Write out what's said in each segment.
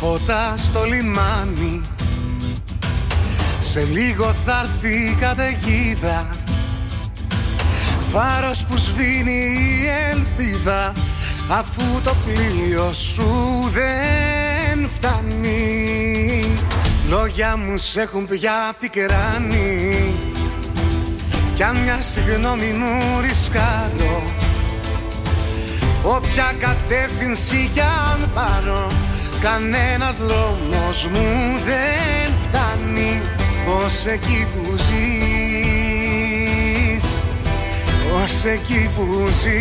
φώτα στο λιμάνι. Σε λίγο θα έρθει η καταιγίδα. Φάρος που σβήνει η ελπίδα Αφού το πλοίο σου δεν φτάνει. Λόγια μου σε έχουν πια πικράνει Κι αν μια συγγνώμη μου ρισκάρω Όποια κατεύθυνση κι αν πάρω Κανένας δρόμος μου δεν φτάνει Ως εκεί που ζεις. Ως εκεί που ζεις.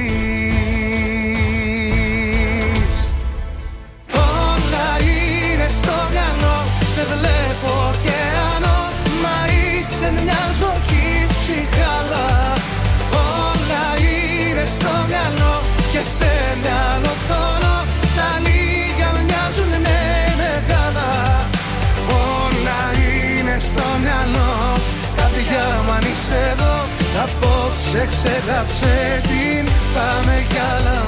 Όλα είναι στο μυαλό Σε βλέπω Απόψε ξέχαψε την πάμε κι άλλα.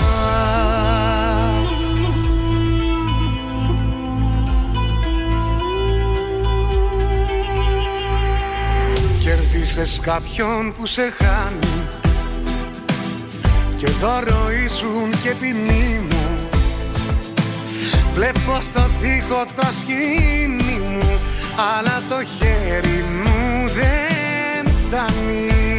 Κερδίσες κάποιον που σε χάνει Και δώρο ήσουν και ποινή μου. Βλέπω στο τοίχο το σκηνή μου Αλλά το χέρι μου δεν φτάνει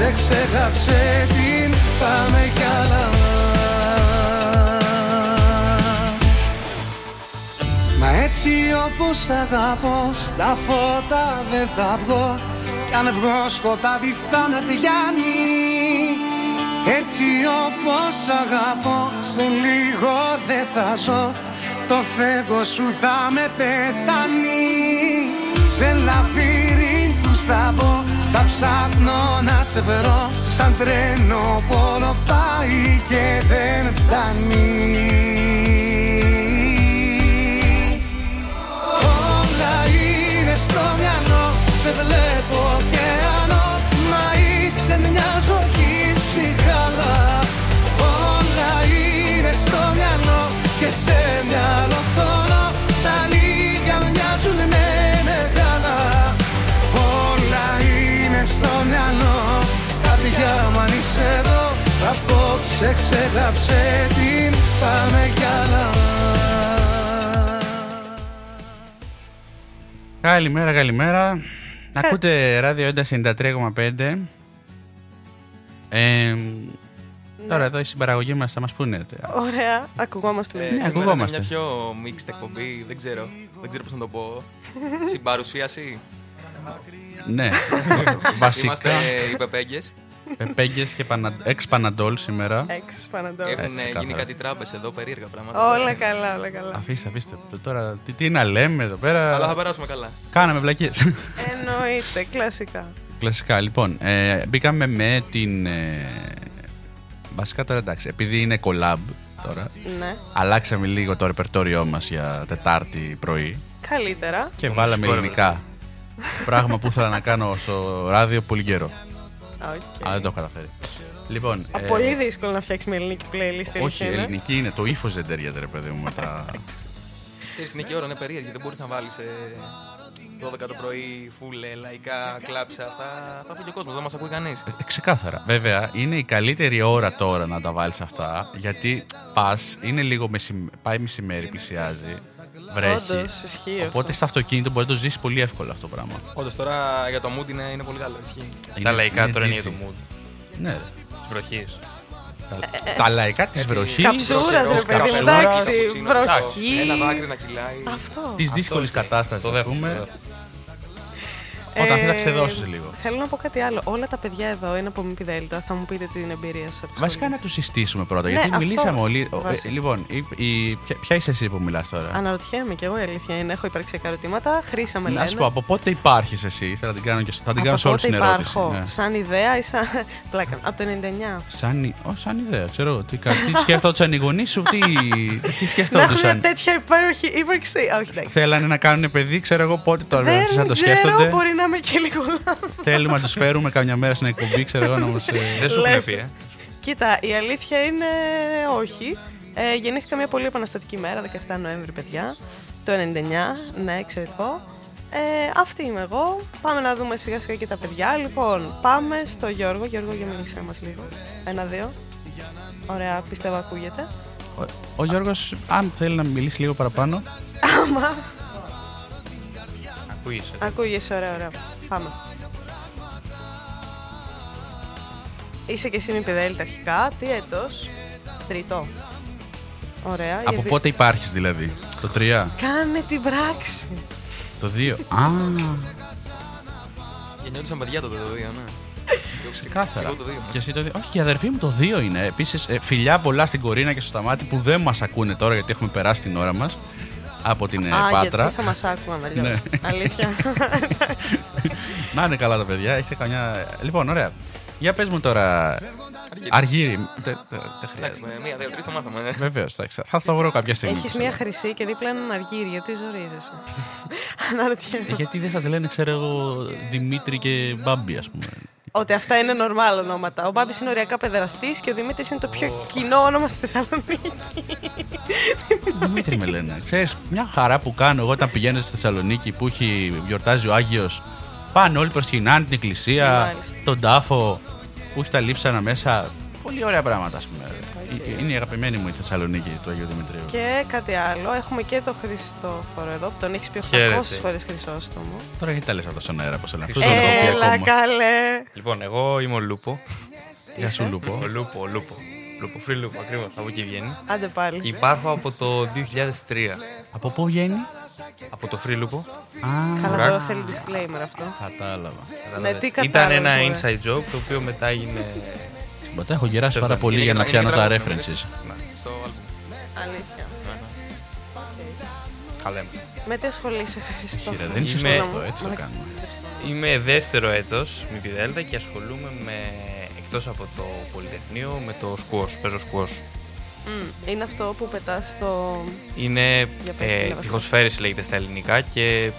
Απόψε ξέχαψε την Πάμε κι άλλα. Μα έτσι όπως αγαπώ Στα φώτα δεν θα βγω. Κι αν βγω σκοτάδι θα με πιάνει. Έτσι όπως αγαπώ Σε λίγο δεν θα ζω. Το φεύγω σου θα με πεθάνει. Σε λαβύρινθους θα μπω Θα ψάχνω να σε βρω Σαν τρένο που όλο πάει και δεν φτάνει. Όλα είναι στο μυαλό Σε βλέπω ωκεανό Μα είσαι μια ζωή ψυχάλα Όλα είναι στο μυαλό Και σε μυαλό Απόψε ξέχαψε την Πάμε κι άλλα Καλημέρα, καλημέρα. Ακούτε ράδιο ένταση 93,5. Ε, τώρα εδώ η συμπαραγωγή μας θα μας πούνε. Ωραία, ακουγόμαστε Ε, λίγο. Ναι, σήμερα ακουγόμαστε. Είναι μια πιο mixed εκπομπή, δεν ξέρω. Δεν ξέρω πώς να το πω. Συμπαρουσίαση. ναι, βασικά Είμαστε οι Πεπέγγες. πεπέγγες και πανα... εξ Παναντόλ σήμερα. Έξι παναντό. Έχουν Έτσι, ε, γίνει ξεκάθαρα. κάτι τράμπες εδώ, περίεργα πράγματα. Όλα καλά, όλα καλά. Αφήστε, αφήστε. Τώρα τι, τι να λέμε εδώ Αλλά θα πέρα. περάσουμε καλά. Κάναμε βλακίες. Εννοείται, κλασικά. Κλασικά, λοιπόν. Ε, μπήκαμε με την... Ε, βασικά τώρα εντάξει, επειδή είναι collab τώρα, Ναι, αλλάξαμε λίγο το ρεπερτόριό μας για Τετάρτη πρωί. καλύτερα. Και βάλαμε ελληνικά. Πράγμα που ήθελα να κάνω στο ράδιο πολύ καιρό. Οκ. Αλλά δεν το έχω καταφέρει. Λοιπόν. Α, ε, Πολύ δύσκολο να φτιάξεις μια ελληνική playlist. η Όχι, αλήθεια είναι. ελληνική είναι. Το ύφος δεν ταιριάζει, ρε παιδί μου, με τα. Ξέρεις, είναι και ώρα, είναι περίεργη. Δεν μπορείς να βάλεις ε, 12 το πρωί, φουλ, ε, λαϊκά, κλάψα. Θα, θα ακούει ο κόσμος, δεν μας ακούει κανείς. Ε, ξεκάθαρα. Βέβαια, είναι η καλύτερη ώρα τώρα να τα βάλεις αυτά. Γιατί πας, είναι λίγο μεσημ... πάει μεσημέρι, πλησιάζει. Βρέχεις. Όντως, ισχύει Οπότε αυτό. στο αυτοκίνητο μπορεί να το ζήσει πολύ εύκολα αυτό το πράγμα. Όντως τώρα για το mood είναι, είναι πολύ καλό. Ισχύει. Είναι- Τα λαϊκά τώρα είναι GG. για το mood Ναι. ρε. της βροχής. Τα, τα λαϊκά της Έτσι, βροχής. Καψούρας, ρε Καψούρας, παιδί μου, καψούρας, εντάξει. καψούρας, Βροχή. Ένα δάκρυ να κυλάει. Αυτό. Της δύσκολης Αυτό, κατάστασης. Το ας δεύτερο. πούμε. το δεύτερο. Όταν θες να Ε, ξεδώσεις λίγο. Θέλω να πω κάτι άλλο. Όλα τα παιδιά εδώ είναι από ΜΠ Δέλτα. Θα μου πείτε την εμπειρία σας. Βασικά να τους συστήσουμε πρώτα, Ναι, γιατί αυτό μιλήσαμε όλοι. ο, βασικά. ε, λοιπόν, η, η, ποια, ποια είσαι εσύ που μιλάς τώρα; Αναρωτιέμαι κι εγώ η αλήθεια είναι. Έχω υπαρξιακά ερωτήματα. Χρήσα με να λένε. σου πω, από πότε υπάρχεις εσύ, θα την κάνω, και, θα την κάνω Από σε όλου πότε την ερώτηση. υπάρχω. ναι. Σαν ιδέα ή σαν. Πλάκα; Από το 99. Σαν, ι- ω, σαν ιδέα, ξέρω εγώ. Τι, κα- τι σκέφτονταν οι γονείς σου, τι, τι Να έχουν σκέφτονταν; τέτοια υπέροχη ύπαρξη. Όχι, εντάξει. Θέλανε να κάνουν παιδί, ξέρω εγώ πότε το Δεν άρχισαν να το ξέρω, σκέφτονται; μπορεί να είμαι και λίγο λάθος. Θέλουμε να τους φέρουμε καμιά μέρα στην εκπομπή, ξέρω εγώ να μας. Δεν σου έχουν Λες. πει, ε. Κοίτα, η αλήθεια είναι όχι. Ε, γεννήθηκα μια πολύ επαναστατική μέρα, 17 Νοέμβρη, παιδιά. Το 99, ναι, εξαιρετικό. Ε, αυτή είμαι εγώ. Πάμε να δούμε σιγά σιγά και τα παιδιά. Λοιπόν, πάμε στο Γιώργο. Γιώργο, για μίλησέ μας λίγο. Ένα-δύο. Ωραία, πιστεύω ακούγεται. Ο, ο Γιώργος, αν θέλει να μιλήσει λίγο παραπάνω. Άμα. Ακούγεσαι. Ακούγεσαι, ωραία, ωραία. Πάμε. Είσαι και εσύ με πιδέλτα αρχικά. Τι έτος; Τρίτο. Ωραία. Από γιατί- πότε υπάρχεις δηλαδή, το 3, Κάνε την πράξη. το 2. Α, Γεννιόντουσαν παιδιά τότε το δύο, ναι. ξεκάθαρα. Εγώ το δύο. Και εσύ το 2. Όχι, η αδερφή μου το 2 είναι. Επίσης, φιλιά πολλά στην Κορίνα και στο Σταμάτη που δεν μας ακούνε τώρα γιατί έχουμε περάσει την ώρα μας από την ε, Α, Πάτρα. γιατί θα μας άκουγαν αλλιώς. Ναι. Αλήθεια. Να είναι καλά τα παιδιά, έχετε καμιά. Λοιπόν, ωραία. Για πες μου τώρα. Αργύρι. Δεν δεν Εντάξει, χρειάζεται. με μία, δύο, τρεις το μάθαμε. ναι. Βεβαίως, θα το βρω κάποια στιγμή. Έχεις μία χρυσή και δίπλα έναν αργύρι. Γιατί ζορίζεσαι. Αναρωτιέμαι. Ε, Γιατί δεν σας λένε, ξέρω εγώ, Δημήτρη και Μπάμπη, ας πούμε. Ότι αυτά είναι νορμάλ ονόματα. Ο Μπάμπης είναι οριακά παιδεραστής και ο Δημήτρης είναι το πιο κοινό όνομα στη Θεσσαλονίκη. Δημήτρη με λένε. Ξέρεις, μια χαρά που κάνω εγώ όταν πηγαίνω στη Θεσσαλονίκη που έχει γιορτάζει ο Άγιος. Πάνε όλοι προσκυνάνε την εκκλησία, Μάλιστα. τον τάφο που έχει τα λείψανα μέσα. Πολύ ωραία πράγματα, ας πούμε. Ε, Είναι η αγαπημένη μου η Θεσσαλονίκη του Αγίου Δημητρίου. Και κάτι άλλο, έχουμε και το Χριστόφορο εδώ που τον έχεις πει 800 Χαίρετε. φορές Χρυσόστομο. Τώρα γιατί τα λες αυτό στον αέρα, πώ λένε. Αυτό Ε, δεν το έχω πει Έλα ακόμα. καλέ. Λοιπόν, εγώ είμαι ο Λούπο. Γεια σου, Λούπο. Ο Λούπο, ο Λούπο. Λούπο, free Λούπο, ακριβώς. Από εκεί βγαίνει. Άντε Και πάλι. υπάρχω από το 2003. Από πού βγαίνει; Από το free Λούπο. Α, Καλά Ουράκ. τώρα θέλει disclaimer αυτό. κατάλαβα. Ναι, τι Ήταν κατάλαβες, ένα μωρέ. inside joke το οποίο μετά έγινε. Ποτέ έχω γεράσει Ξέρετε, πάρα πολύ είναι για να και- πιάνω είναι τα και τραγούδι, references. Ναι, Στο άλμπουμ. Αλήθεια. καλά. Με τι ασχολείσαι, Χριστό. Κύριε, δεν είσαι Είμαι- αυτό, έτσι το κάνουμε. Είμαι δεύτερο έτος με πιδέλτα και ασχολούμαι με, εκτός από το Πολυτεχνείο, με το σκουός, παίζω σκουός. Είναι αυτό που πετάς στο... Είναι Για πες, τι ε, είναι βασικά. τοιχοσφαίριση λέγεται στα ελληνικά και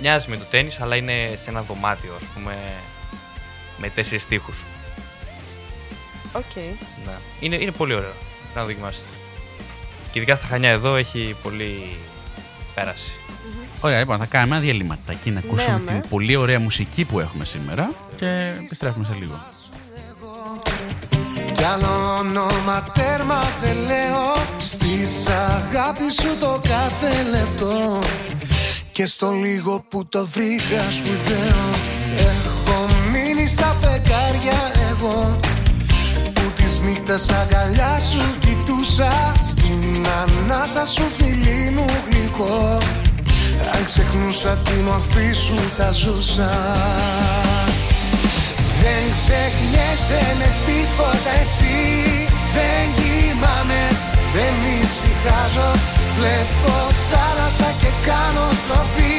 μοιάζει με το τέννις αλλά είναι σε ένα δωμάτιο ας πούμε με τέσσερις τοίχους. Οκ. Ναι. Είναι, είναι πολύ ωραίο. Να το δοκιμάσετε. Και ειδικά στα Χανιά εδώ έχει πολύ πέραση. Ωραία, λοιπόν, θα κάνουμε ένα διαλειμματάκι να ακούσουμε αμέ. την πολύ ωραία μουσική που έχουμε σήμερα και επιστρέφουμε σε λίγο. Κι άλλο όνομα τέρμα δεν λέω Στις αγάπη σου το κάθε λεπτό Και στο λίγο που το βρήκα σπουδαίο Έχω μείνει στα φεγγάρια εγώ Που τις νύχτες αγκαλιά σου κοιτούσα. Στην ανάσα σου φίλη μου γλυκό. Αν ξεχνούσα τη μορφή σου θα ζούσα. Δεν ξεχνιέσαι με τίποτα εσύ. Δεν κοιμάμαι, δεν ησυχάζω. Βλέπω θάλασσα και κάνω στροφή.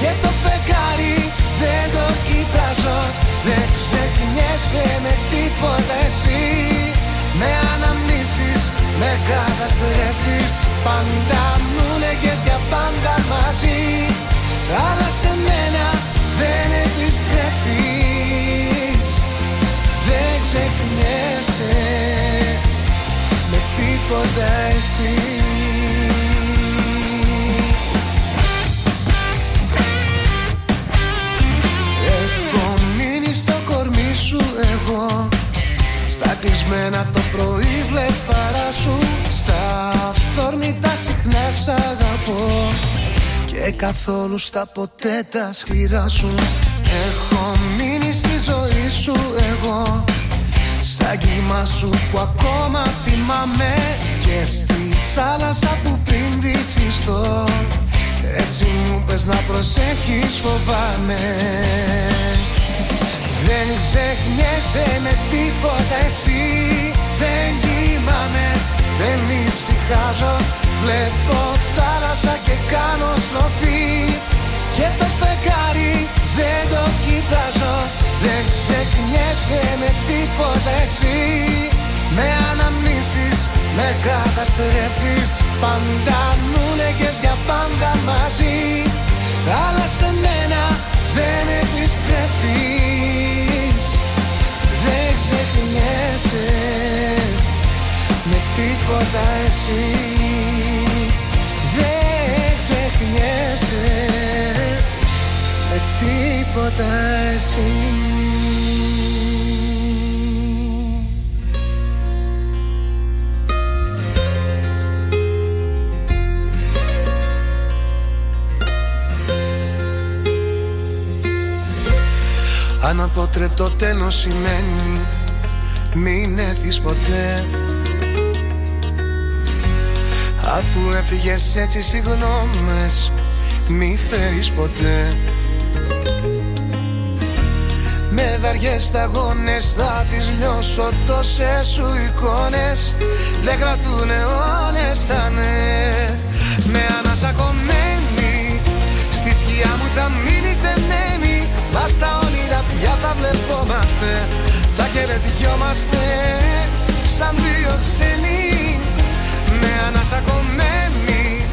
Και το φεγγάρι δεν το κοιτάζω Δεν ξεχνιέσαι με τίποτα εσύ. Με αναμνήσεις, με καταστρέφεις Πάντα μου λέγες για πάντα μαζί. Αλλά σε μένα δεν επιστρέφεις. Δεν ξεχνιέσαι με τίποτα εσύ εγώ. Στα κλεισμένα το πρωί βλεφαρά σου. Στα αυθόρμητα συχνά σ' αγαπώ. Και καθόλου στα ποτέ τα σκληρά σου. Έχω μείνει στη ζωή σου εγώ. Στα κύμα σου που ακόμα θυμάμαι. Και στη θάλασσα που πριν βυθιστώ. Εσύ μου πες να προσέχεις φοβάμαι δεν ξεχνιέσαι με τίποτα εσύ. Δεν κοιμάμαι, δεν ησυχάζω. Βλέπω θάλασσα και κάνω στροφή. Και το φεγγάρι δεν το κοιτάζω. Δεν ξεχνιέσαι με τίποτα εσύ. Με αναμνήσεις, με καταστρέφεις. Πάντα μου λέγες για πάντα μαζί. Αλλά σε μένα δεν επιστρέφεις Δεν ξεχνιέσαι με τίποτα εσύ. Δεν ξεχνιέσαι με τίποτα εσύ Αναποτρεπτό τέλος σημαίνει Μην έρθεις ποτέ. Αφού έφυγες έτσι συγγνώμες Μη φέρεις ποτέ. Με βαριές σταγόνες θα τις λιώσω τόσες σου εικόνες. Δεν κρατούν αιώνες θα ναι Με ανασακωμένη. Στη σκιά μου θα μείνεις δεμένη Μα στα όνειρα πια θα βλεπόμαστε. Θα χαιρετιόμαστε σαν δύο ξένοι Με ανασακωμένη.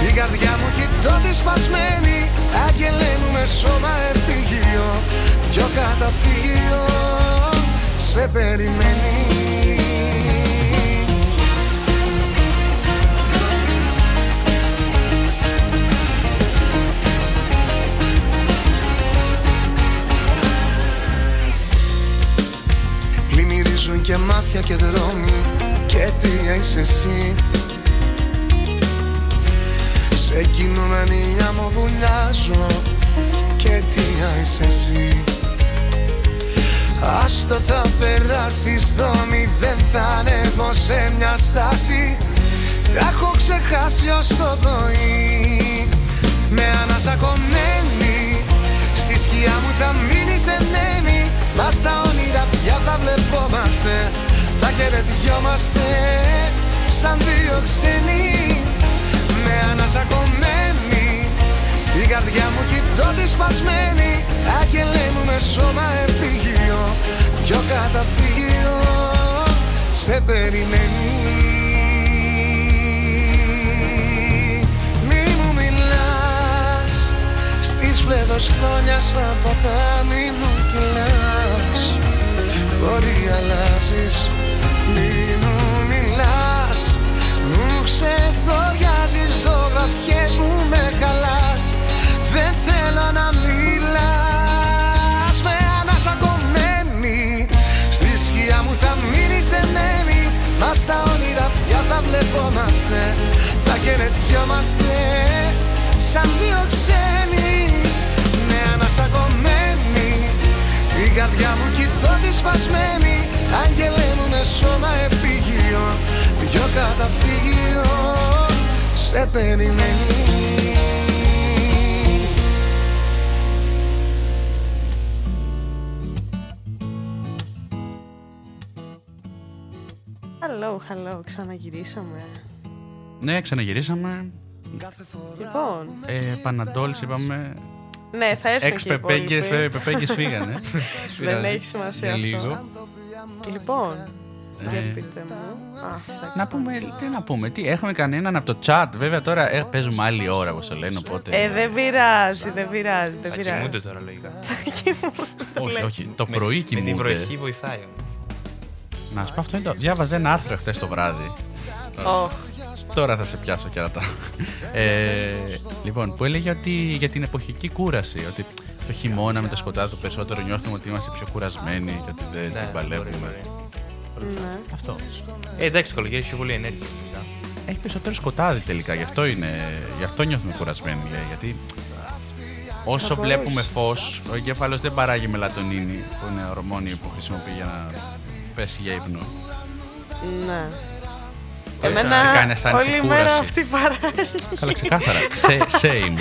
Την καρδιά μου κοιτώ τη σπασμένη Άγγελέ μου με σώμα επίγειο. Πιο καταφύγιο σε περιμένει Πλημμυρίζουν και μάτια και δρόμοι. Και τι είσαι εσύ; Σε κινούμενη μου βουλιάζω. Και τι είσαι εσύ; Άστο θα περάσεις στο μηδέν θα ανέβω σε μια στάση. Θα έχω ξεχάσει ως το πρωί. Με ανασακωμένη Στη σκιά μου θα μείνεις δεμένη Μας στα όνειρα πια θα βλεπόμαστε. Θα χαιρετιόμαστε σαν δύο ξένοι. Με ανασακωμένη την καρδιά μου κοιτώ τη σπασμένη. Άγγελέ μου με σώμα επίγειο Πιο καταφύγιο σε περιμένει Στις φλέδος χρόνια σαν ποτάμι μου κυλάς. Μπορεί αλλάζεις Μη μου μιλάς. Μου ξεθοριάζεις ζωγραφιές μου με χαλάς. Δεν θέλω να μιλάς. Με ανασακωμένη Στη σκιά μου θα μείνεις δεμένη. Μας στα όνειρα πια θα βλεπόμαστε Θα χαιρετιόμαστε Σαν δύο ξένοι Με ανασακωμένη Την καρδιά μου κοιτώ τη σπασμένη Άγγελέ μου με σώμα επίγειο Πιο καταφύγιο Σε περιμένει Hello, hello, ξαναγυρίσαμε. Ναι, ξαναγυρίσαμε. Λοιπόν, Ε, Παναντόλης είπαμε. ναι, θα έρθουν Εξ και οι πεπέγγες, υπόλοιποι. ε, πεπέγγες φύγανε. Δεν Πειράζει. έχει σημασία Για αυτό. λίγο. Λοιπόν, για Ε, πείτε μου. Α, εντάξει. Να πούμε, τι να πούμε, τι έχουμε κανέναν από το chat. Βέβαια τώρα ε, παίζουμε άλλη ώρα όπως το λένε, οπότε... Ε, δεν πειράζει, δεν πειράζει, δεν Θα πειράζει. κοιμούνται τώρα λογικά. όχι, όχι, το Με- πρωί Με την κοιμούνται. βροχή βοηθάει. όμως. Να σου πω αυτό είναι το... Διάβαζα ένα άρθρο χθες το βράδυ. Ωχ, Τώρα θα σε πιάσω κερατά. Ε, λοιπόν, που έλεγε ότι για την εποχική κούραση, ότι το χειμώνα με το σκοτάδι το περισσότερο νιώθουμε ότι είμαστε πιο κουρασμένοι και ότι δεν Ναι, την παλεύουμε. μπορεί, μπορεί. ναι. Αυτό. Ε, εντάξει, το καλοκαίρι έχει πιο πολύ ενέργεια. γενικά. Έχει περισσότερο σκοτάδι τελικά, γι' αυτό, είναι, γι' αυτό νιώθουμε κουρασμένοι, λέει. Γιατί όσο Κακώς. βλέπουμε φως, ο εγκέφαλος δεν παράγει μελατονίνη, που είναι ορμόνη που χρησιμοποιεί για να πέσει για ύπνο. Ναι. Ε, Εμένα σε κάνει αισθάνεσαι όλη μέρα κούραση. αυτή παράγει. Καλά, ξεκάθαρα. Σε, same.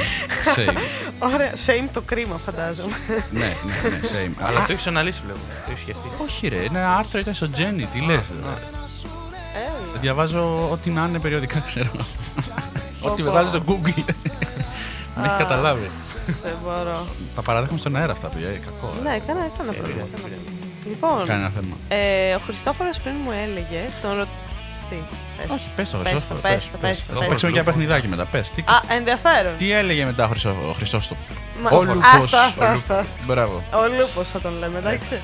same. Ωραία, same το κρίμα φαντάζομαι. ναι, ναι, ναι, same. Αλλά Α, το έχεις αναλύσει, βλέπω. Το έχεις σκεφτεί. όχι ρε, ένα άρθρο ήταν στο Jenny, τι λες. Έλα. Διαβάζω ό,τι να είναι περιοδικά, ξέρω. ό,τι Πω, πω. βγάζει στο Google. Με έχει Α. καταλάβει. Δεν μπορώ. Τα παραδέχομαι στον αέρα αυτά, παιδιά. ε, Κακό. ε. Ναι, έκανα, έκανα πρόβλημα. έκανα πρόβλημα. Λοιπόν, Κανένα θέμα. ε, ο Χριστόφορος πριν μου έλεγε, τον ρω... Τι, πες. Όχι, πες το, Πες το, Χριστόφορο. πες το, πες το, το. πες Παίξουμε το. για παιχνιδάκι μετά, πες. Τι, Α, ενδιαφέρον. τι έλεγε μετά ο Χρυσό- ο Χριστόστο. Μα- Ο Λούπος. Άστο, άστο, Ο άστο, Λούπος. άστο. Μπράβο. Ο Λούπος θα τον λέμε, εντάξει.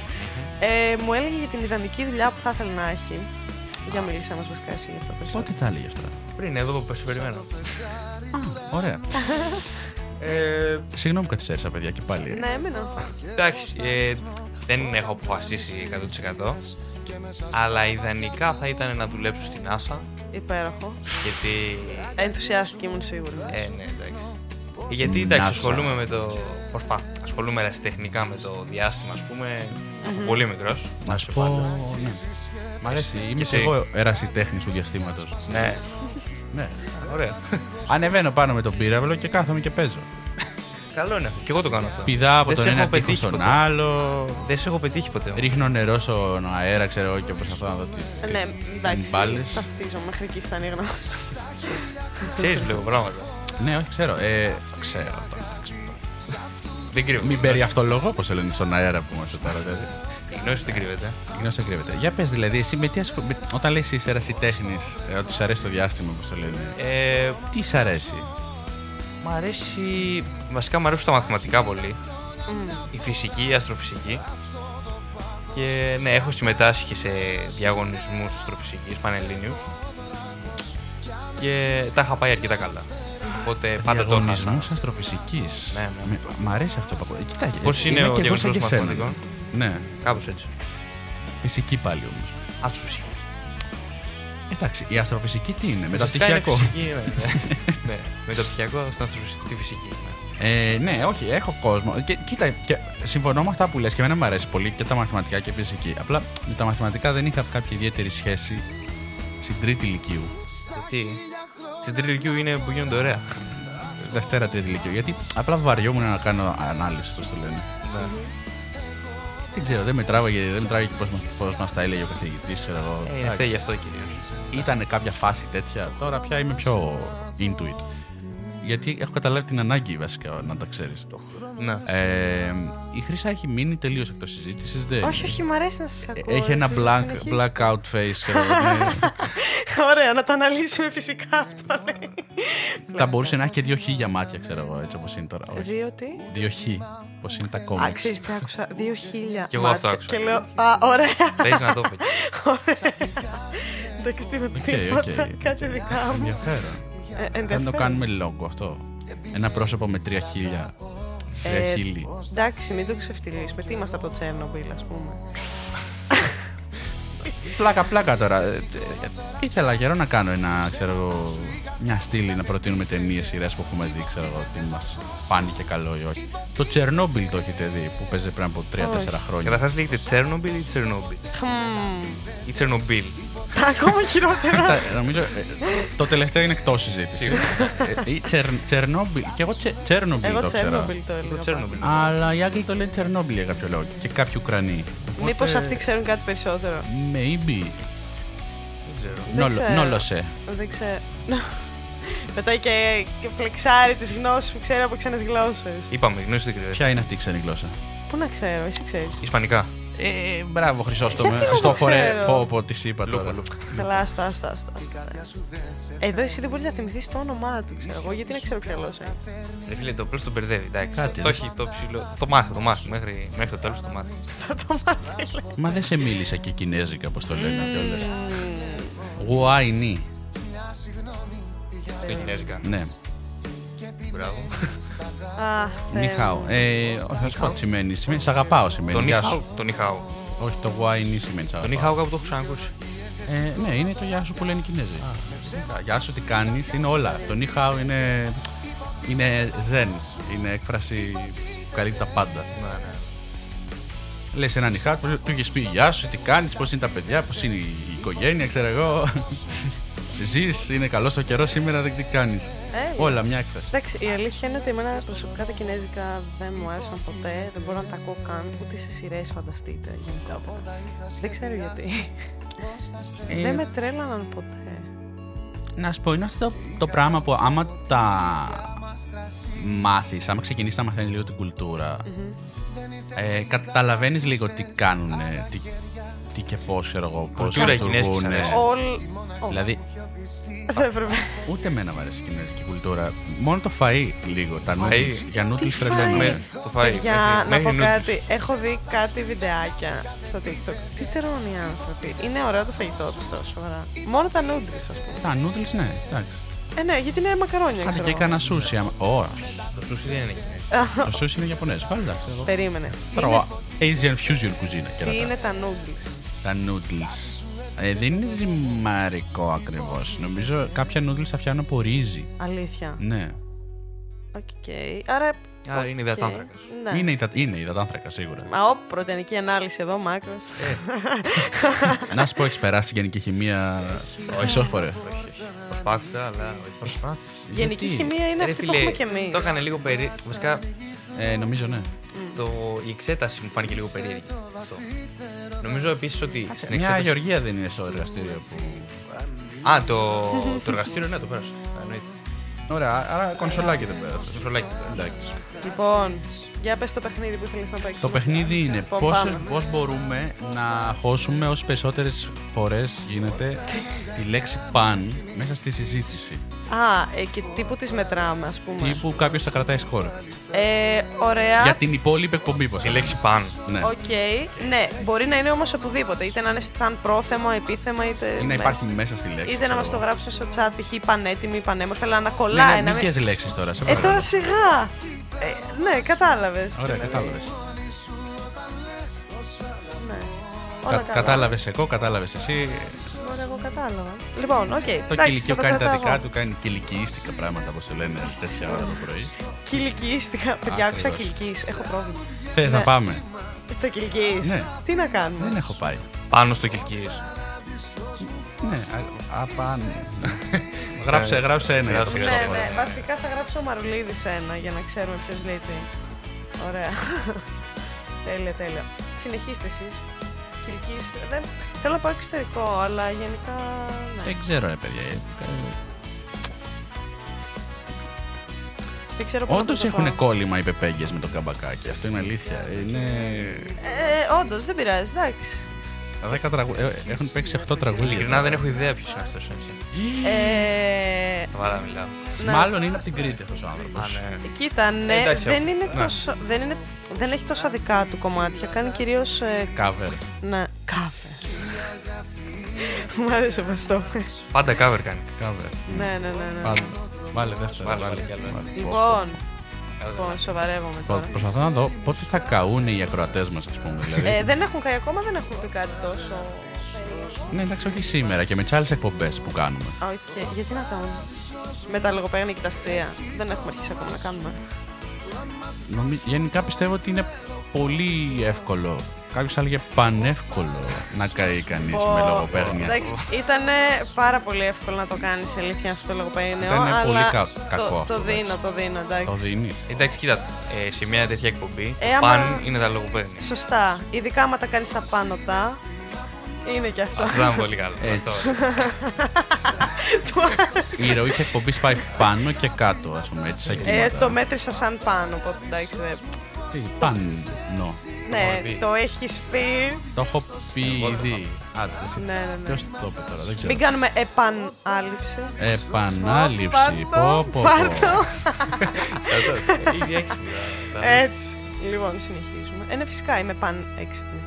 Ε, μου έλεγε για την ιδανική δουλειά που θα ήθελε να έχει. Για μιλήσα μας βασικά εσύ για αυτό περισσότερο. Πότε τα έλεγε αυτά. Πριν, εδώ που σε περιμένω. Ωραία. Ε, Συγγνώμη που καθυστέρησα, παιδιά, και πάλι. Ναι, εμένα. εντάξει, ε, δεν έχω αποφασίσει 100%. Αλλά ιδανικά θα ήταν να δουλέψω στην NASA. Υπέροχο. Γιατί. Ενθουσιάστηκε ήμουν σίγουρη. Ε, ναι, εντάξει. Γιατί εντάξει, NASA. ασχολούμαι με το. Προσπά... Ασχολούμαι ασχολούμαι ερασιτεχνικά με το διάστημα, ας πούμε, από πολύ μικρός. Να σου πω. Ναι. Μ' αρέσει. Είμαι εσύ; και εγώ ερασιτέχνης του διαστήματος. Ναι, Ναι. ωραία. Ανεβαίνω πάνω με τον πύραυλο και κάθομαι και παίζω. Καλό είναι αυτό. Και εγώ το κάνω αυτό. Πηδάω από Δεν τον σε ένα έχω τείχο πετύχει στον ποτέ. άλλο. Δεν σε έχω πετύχει ποτέ. όμως. Ρίχνω νερό στον αέρα, ξέρω εγώ, και προσπαθώ να δω τι. Ε, Ναι, εντάξει, μπάλες. ταυτίζω. Μέχρι εκεί φτάνει η γνώμη. Ξέρεις βλέπω πράγματα. Ναι, όχι, ξέρω. Ε, ξέρω τώρα. εντάξει. Δεν κρύβω. Μην παίρνει αυτό λόγο, όπως λένε στον αέρα που είμαστε τώρα. Δηλαδή. Η γνώση δεν κρύβεται. Η γνώση δεν κρύβεται. Για πες δηλαδή, εσύ με τι ασχολ... με- όταν λες είσαι ερασιτέχνης, ε, ότι σου αρέσει το διάστημα, όπως το λένε. Ε, Τι σ' αρέσει; Μ' αρέσει. Βασικά μου αρέσουν τα μαθηματικά πολύ. Μμ. Η φυσική, η αστροφυσική. Και ναι, έχω συμμετάσχει και σε διαγωνισμούς αστροφυσικής, πανελλήνιους. Και τα είχα πάει αρκετά καλά. Οπότε πάντα το έχασα. Διαγωνισμούς αστροφυσικής. Ναι, ναι. Με- Μ' αρέσει αυτό που ακούω. Ε, Κοίτα, Πώς ε, είναι είμαι ο και εγώ σαν διαγωνισμός και σένα. μαθηματικών; Ναι, Κάπως έτσι. φυσική πάλι όμως. Αστροφυσική. Εντάξει, η αστροφυσική τι είναι, Ουσιαστικά είναι μεταπτυχιακό. φυσική, ναι, ναι. ναι. Μεταπτυχιακό στην αστροφυσική, στη φυσική. Ναι. Ε, ναι, όχι, έχω κόσμο. Και, κοίτα, και συμφωνώ με αυτά που λες και εμένα μου αρέσει πολύ και τα μαθηματικά και η φυσική. Απλά με τα μαθηματικά δεν είχα κάποια ιδιαίτερη σχέση στην τρίτη ηλικίου. Γιατί; Στην τρίτη ηλικίου είναι που γίνονται ωραία. Δευτέρα τρίτη ηλικίου. Γιατί απλά βαριόμουν να κάνω ανάλυση, πώς το λένε. Ναι. Δεν ξέρω, δεν με τράβαγε, δεν με τράβαγε πώς μας, πώς μας τα έλεγε ο καθηγητής, ξέρω εγώ. Ε, είναι φταίει γι' αυτό κυρίω. Ήταν κάποια φάση τέτοια. Τώρα πια είμαι πιο into it. Γιατί έχω καταλάβει την ανάγκη βασικά να τα ξέρεις. Ναι. Ε, η Χρυσά έχει μείνει τελείως εκτός συζήτησης. Όχι, όχι, μ' αρέσει να σας ακούω. Έχει ένα εσείς black, συνεχίστε. blackout face. ξέρω εγώ, ναι. Ωραία, να το αναλύσουμε φυσικά αυτό. λέει. Θα μπορούσε να έχει και δύο χίλια μάτια, ξέρω εγώ, έτσι όπως είναι τώρα. Όχι. Δύο τι; Δύο χ, πώς είναι τα Α, κόμματα. ξέρεις τι άκουσα. Δύο χίλια Κι εγώ αυτό μάτια. άκουσα. Και λέω, α, ωραία. Παίζει να το πεις. Εντάξει, τίποτα, Οκ, τίποτα, οκ. κάτι δικά μου. Ενδιαφέρον. Ε, Θα το ενδιαφέρον. κάνουμε λόγο αυτό. Ένα πρόσωπο με τρία χίλια. Τρία Ε, χίλι. Εντάξει, μην το ξεφτυλίσουμε. Τι είμαστε από το Τσέρνομπιλ, ας πούμε. Πλάκα, πλάκα τώρα. Ε, ε, Ήθελα καιρό να κάνω ένα, ξέρω εγώ, μια στήλη να προτείνουμε ταινίες, σειρές που έχουμε δει, ξέρω εγώ, τι μας φάνηκε καλό ή όχι. Το Τσερνόμπιλ το έχετε δει που παίζει πριν από 3-4 Όχι. χρόνια. Καταρχά λέγεται Τσέρνομπιλ ή Τσερνόμπιλ; Χμ. Ή Τσερνομπίλ. Ακόμα χειρότερα. Κοίτα, νομίζω ε, το τελευταίο είναι εκτός συζήτηση. Ε, ή Τσερ- Τσερνόμπιλ. Και εγώ Τσε- Τσέρνομπιλ Εγώ το ξέρω. Τσέρνομπιλ το Το έλεγα. Τσέρνομπιλ. Αλλά οι Άγγλοι το λένε Τσερνόμπιλ για κάποιο λόγο. Και κάποιοι Ουκρανοί. Μήπως Οπότε, αυτοί ξέρουν κάτι περισσότερο. Maybe. Δεν ξέρω. Δεν Νόλο- ξέρω. Νόλωσε. Δεν ξέρω. Πετάει και, και φλεξάρει τις γνώσεις που ξέρει από ξένες γλώσσες. Είπαμε, γνώση δεν κρύβεται. Ποια είναι αυτή η ξένη γλώσσα; Πού να ξέρω, εσύ ξέρεις. Ισπανικά. Ε, μπράβο, Χρυσόστομε. Γιατί να το Χριστόφορε, ξέρω. πω, πω, τη είπα Λούπα, τώρα. λούπα. Καλά, άστο, άστο, άστο. άστο. Εδώ εσύ δεν μπορείς να θυμηθείς το όνομά του, ξέρω εγώ, γιατί να ξέρω ποια γλώσσα είναι. Ρε φίλε, το απλώ τον μπερδεύει. Εντάξει. Κάτι, το ρε. έχει το ψηλό. Το μάθει, το μάθει. Μέχρι, μέχρι το τέλος το μάθει. Θα το μάθεις. λέει. Μα δεν σε μίλησα και κινέζικα, όπως το λένε κιόλα. Γουάινι. Το κινέζικα. Ναι, Μπράβο. Αχ, Θεέ μου. Νιχάο. Ε, όχι, θα σου πω τι σημαίνει. Σημαίνει σ' αγαπάω σημαίνει. Τον Γεια Νιχάου. σου. Τον Νιχάου. Όχι, το γουάινι σημαίνει σ' Τον αγαπάω. Νιχάου κάπου το έχω ξανακούσει. Ε, ναι, είναι το γεια σου που λένε οι Κινέζοι. Α, Γεια σου, τι κάνεις, είναι όλα. Το νιχάο είναι. είναι ζεν. Είναι έκφραση που καλύπτει τα πάντα. Ναι, ναι. Λες ένα νιχάο, του του έχει πει Γεια σου, τι κάνεις, πώς είναι τα παιδιά, πώς είναι η οικογένεια, ξέρω εγώ. Ζεις, είναι καλός το καιρός σήμερα, δεν τι κάνεις. Έλα. Όλα μια έκφραση. Εντάξει, η αλήθεια είναι ότι εμένα προσωπικά τα κινέζικα δεν μου άρεσαν ποτέ. Δεν μπορώ να τα ακούω καν, ούτε σε σειρές φανταστείτε γενικά. Δεν ξέρω γιατί. Ε, δεν με τρέλαναν ποτέ. Να σου πω, είναι αυτό το, το πράγμα που άμα τα μάθεις, άμα ξεκινήσεις να μαθαίνεις λίγο την κουλτούρα, ε, καταλαβαίνεις λίγο τι κάνουν, τι, τι και πώς, ξέρω εγώ, πώς Κουλτούρα λειτουργούν. κινέζικης αρέσει. Όλ. Δηλαδή, Δεν έπρεπε. ούτε εμένα μου αρέσει η κινέζικη κουλτούρα. Μόνο το φαΐ λίγο, τα Φαΐ. noodles. Για noodles Τι πρέπει να φαΐ; είναι. Το φάει. Για μέχρι- να μέχρι πω noodles. κάτι, έχω δει κάτι βιντεάκια στο TikTok. Τι τρώνε οι άνθρωποι. Είναι ωραίο το φαγητό τους τόσο σοβαρά. Μόνο τα noodles, ας πούμε. Τα noodles, ναι, εντάξει. Ε, ναι, γιατί είναι μακαρόνια, Άντε ξέρω. και εγώ. έκανα sushi. άμα- Όχι, Το σούσι δεν είναι κινέζικο. το sushi είναι Ιαπωνέζο. Πάλι εντάξει. εγώ Περίμενε. Τρώω Asian fusion κουζίνα και Τι ρωτάω. είναι τα noodles; Τα noodles. Ε, δεν είναι ζυμαρικό ακριβώς. Νομίζω κάποια noodles τα φτιάχνουν από ρύζι. Αλήθεια. Ναι. Οκ. Άρα. Άρα είναι οκ. υδατάνθρακας. Ναι. Είναι, υδα- είναι υδατάνθρακας σίγουρα. Μα ο πρωτεϊνική ανάλυση εδώ, macros. να σου πω, έχεις περάσει γενική χημεία. Ισόφορε. Όχι, όχι. Προσπάθησα, αλλά όχι. Γενική Γιατί; χημεία είναι Ρε αυτή που φίλε, έχουμε κι εμείς. Το έκανε λίγο περίεργο. Βασικά, Ε, νομίζω ναι. το, η εξέταση μου φάνηκε λίγο περίεργη. Αυτό. Νομίζω επίσης ότι στην Μια εξέταση. γεωργία δεν είναι στο εργαστήριο που. Α, το, το εργαστήριο ναι, το πέρασε. Εννοείται. Ωραία, άρα κονσολάκι δεν πέρασε. Το σολάκι. Εντάξει. Λοιπόν, για πες το παιχνίδι που ήθελες να παίξεις. Το παιχνίδι είναι Λοιπόν, πώς, πάμε. πώς μπορούμε να χώσουμε όσες περισσότερες φορές γίνεται τη λέξη παν μέσα στη συζήτηση. Α, ε, και τύπου τις μετράμε, ας πούμε. Τύπου κάποιος θα κρατάει σκορ. Ε, ωραία. Για την υπόλοιπη εκπομπή πώς. Η λέξη παν. Ναι. Οκ. Ναι, μπορεί να είναι όμως οπουδήποτε. Είτε να είναι σαν πρόθεμα, επίθεμα, είτε. Ή να ναι. υπάρχει μέσα στη λέξη. Είτε να ξέρω μας το εγώ. γράψουν στο chat, π.χ. πανέτοιμη, πανέμορφη, αλλά να Ναι, κολλάει. ναι, να μην λέξεις τώρα. σε Ε, παρακαλώ. τώρα σιγά. Ε, ναι, κατάλαβες. Ωραία, κατάλαβες. Ναι. Όλα Κα, καλά. κατάλαβες εγώ, κατάλαβες εσύ. Ωραία, εγώ κατάλαβα. Λοιπόν, οκ. Το εντάξει, κηλικείο θα κάνει τα κρατάω δικά εγώ. του, κάνει κηλικιίστικα πράγματα όπως το λένε 4 ώρα το πρωί. Κηλικιίστηκα. Παιδιά, άκουσα Ακριβώς. κηλικιή. Έχω πρόβλημα. Θες να Ναι. πάμε. Στο κηλικιή. Ναι. Τι να κάνουμε; Δεν έχω πάει. Πάνω στο κυλκί. Ναι, α- απάνω. Γράψε, γράψε ένα για το Γράψε, Ναι, Χριστόφορο. ναι. Βασικά θα γράψω Μαρουλίδης σε ένα για να ξέρουμε ποιος λέει τι. Ωραία. τέλεια, τέλεια. Συνεχίστε εσείς. Κυλικής. Δεν... Θέλω να πάω εξωτερικό, αλλά γενικά. Ναι. Δεν ξέρω, ρε παιδιά. Ε, Δεν ξέρω πού να Όντως το έχουν πάω. κόλλημα οι πεπέγγες με το καμπακάκι. Αυτό είναι αλήθεια. Είναι. Ε, Όντως, δεν πειράζει, εντάξει. 10 τραγου... ε, έχουν παίξει 8 τραγούδια. Ειλικρινά δεν έχω ιδέα ποιος είναι αυτός έτσι. Ε, Σοβαρά μιλάω. ναι. Μάλλον είναι από την Κρήτη αυτός ο άνθρωπος. Α, ναι. Κοίτα, ναι, εντάξει, δεν, αυτό. είναι Ναι. τόσο, δεν, είναι, δεν έχει τόσα δικά του κομμάτια. Κάνει κυρίως. Ε, Cover. ναι, καφέ. Μου άρεσε πώ το είπες. Πάντα cover κάνει. Cover. Ναι, ναι, ναι. ναι. Βάλε, βάλε δεύτερο. Βάλε, Βάλε. βάλε κι άλλο. Βάλε. Λοιπόν, λοιπόν, σοβαρεύομαι Προ- τώρα. Προσπαθώ να δω πότε θα καούν οι ακροατές μας, ας πούμε. Δηλαδή. Ε, δεν έχουν καεί ακόμα, δεν έχουν πει κάτι τόσο. ναι, εντάξει, όχι σήμερα και με τις άλλες εκπομπές που κάνουμε. Οκ, γιατί να κάνουμε. Με τα λογοπαίγνια και τα αστεία. Δεν έχουμε αρχίσει ακόμα να κάνουμε. Νομι- Γενικά πιστεύω ότι είναι πολύ εύκολο. Κάποιος θα έλεγε πανεύκολο να καεί κανείς με λογοπαίγνια. Εντάξει, ήταν πάρα πολύ εύκολο να το κάνεις αλήθεια αυτό το λογοπαίγνιο. Ήταν αλλά πολύ κα- το- κακό Το, αυτό, δίνω, εντάξει. το δίνω, εντάξει. Το δίνει. Εντάξει, κοίτα, ε, σε μια τέτοια εκπομπή, Ε, το άμα- παν είναι τα λογοπαίγνια. Σωστά. Ειδικά άμα τα κάνεις απάνωτα. Είναι και αυτό. Αυτό ήταν πολύ καλό. Έτσι. Αυτό. Η ροή της εκπομπής πάει πάνω και κάτω, ας πούμε, έτσι, σαν Ε, κύματα. το μέτρησα σαν πάνω, οπότε εντάξει. Δεν- Τι, Πάνω. Ναι, πει. το έχεις πει. Το έχω πει Εγώ το ήδη. Άντε, εσύ. Ναι, ναι, ναι. Ποιος το είπε τώρα, δεν ξέρω. Μην κάνουμε επανάληψη. Επανάληψη. Πάρ' Πω, το, πω, πάρ' πω. το. Ήδη έξυπνα. τα- τα- Έτσι. Λοιπόν, συνεχίζουμε. Ε, ναι, φυσικά είμαι παν έξυπνη.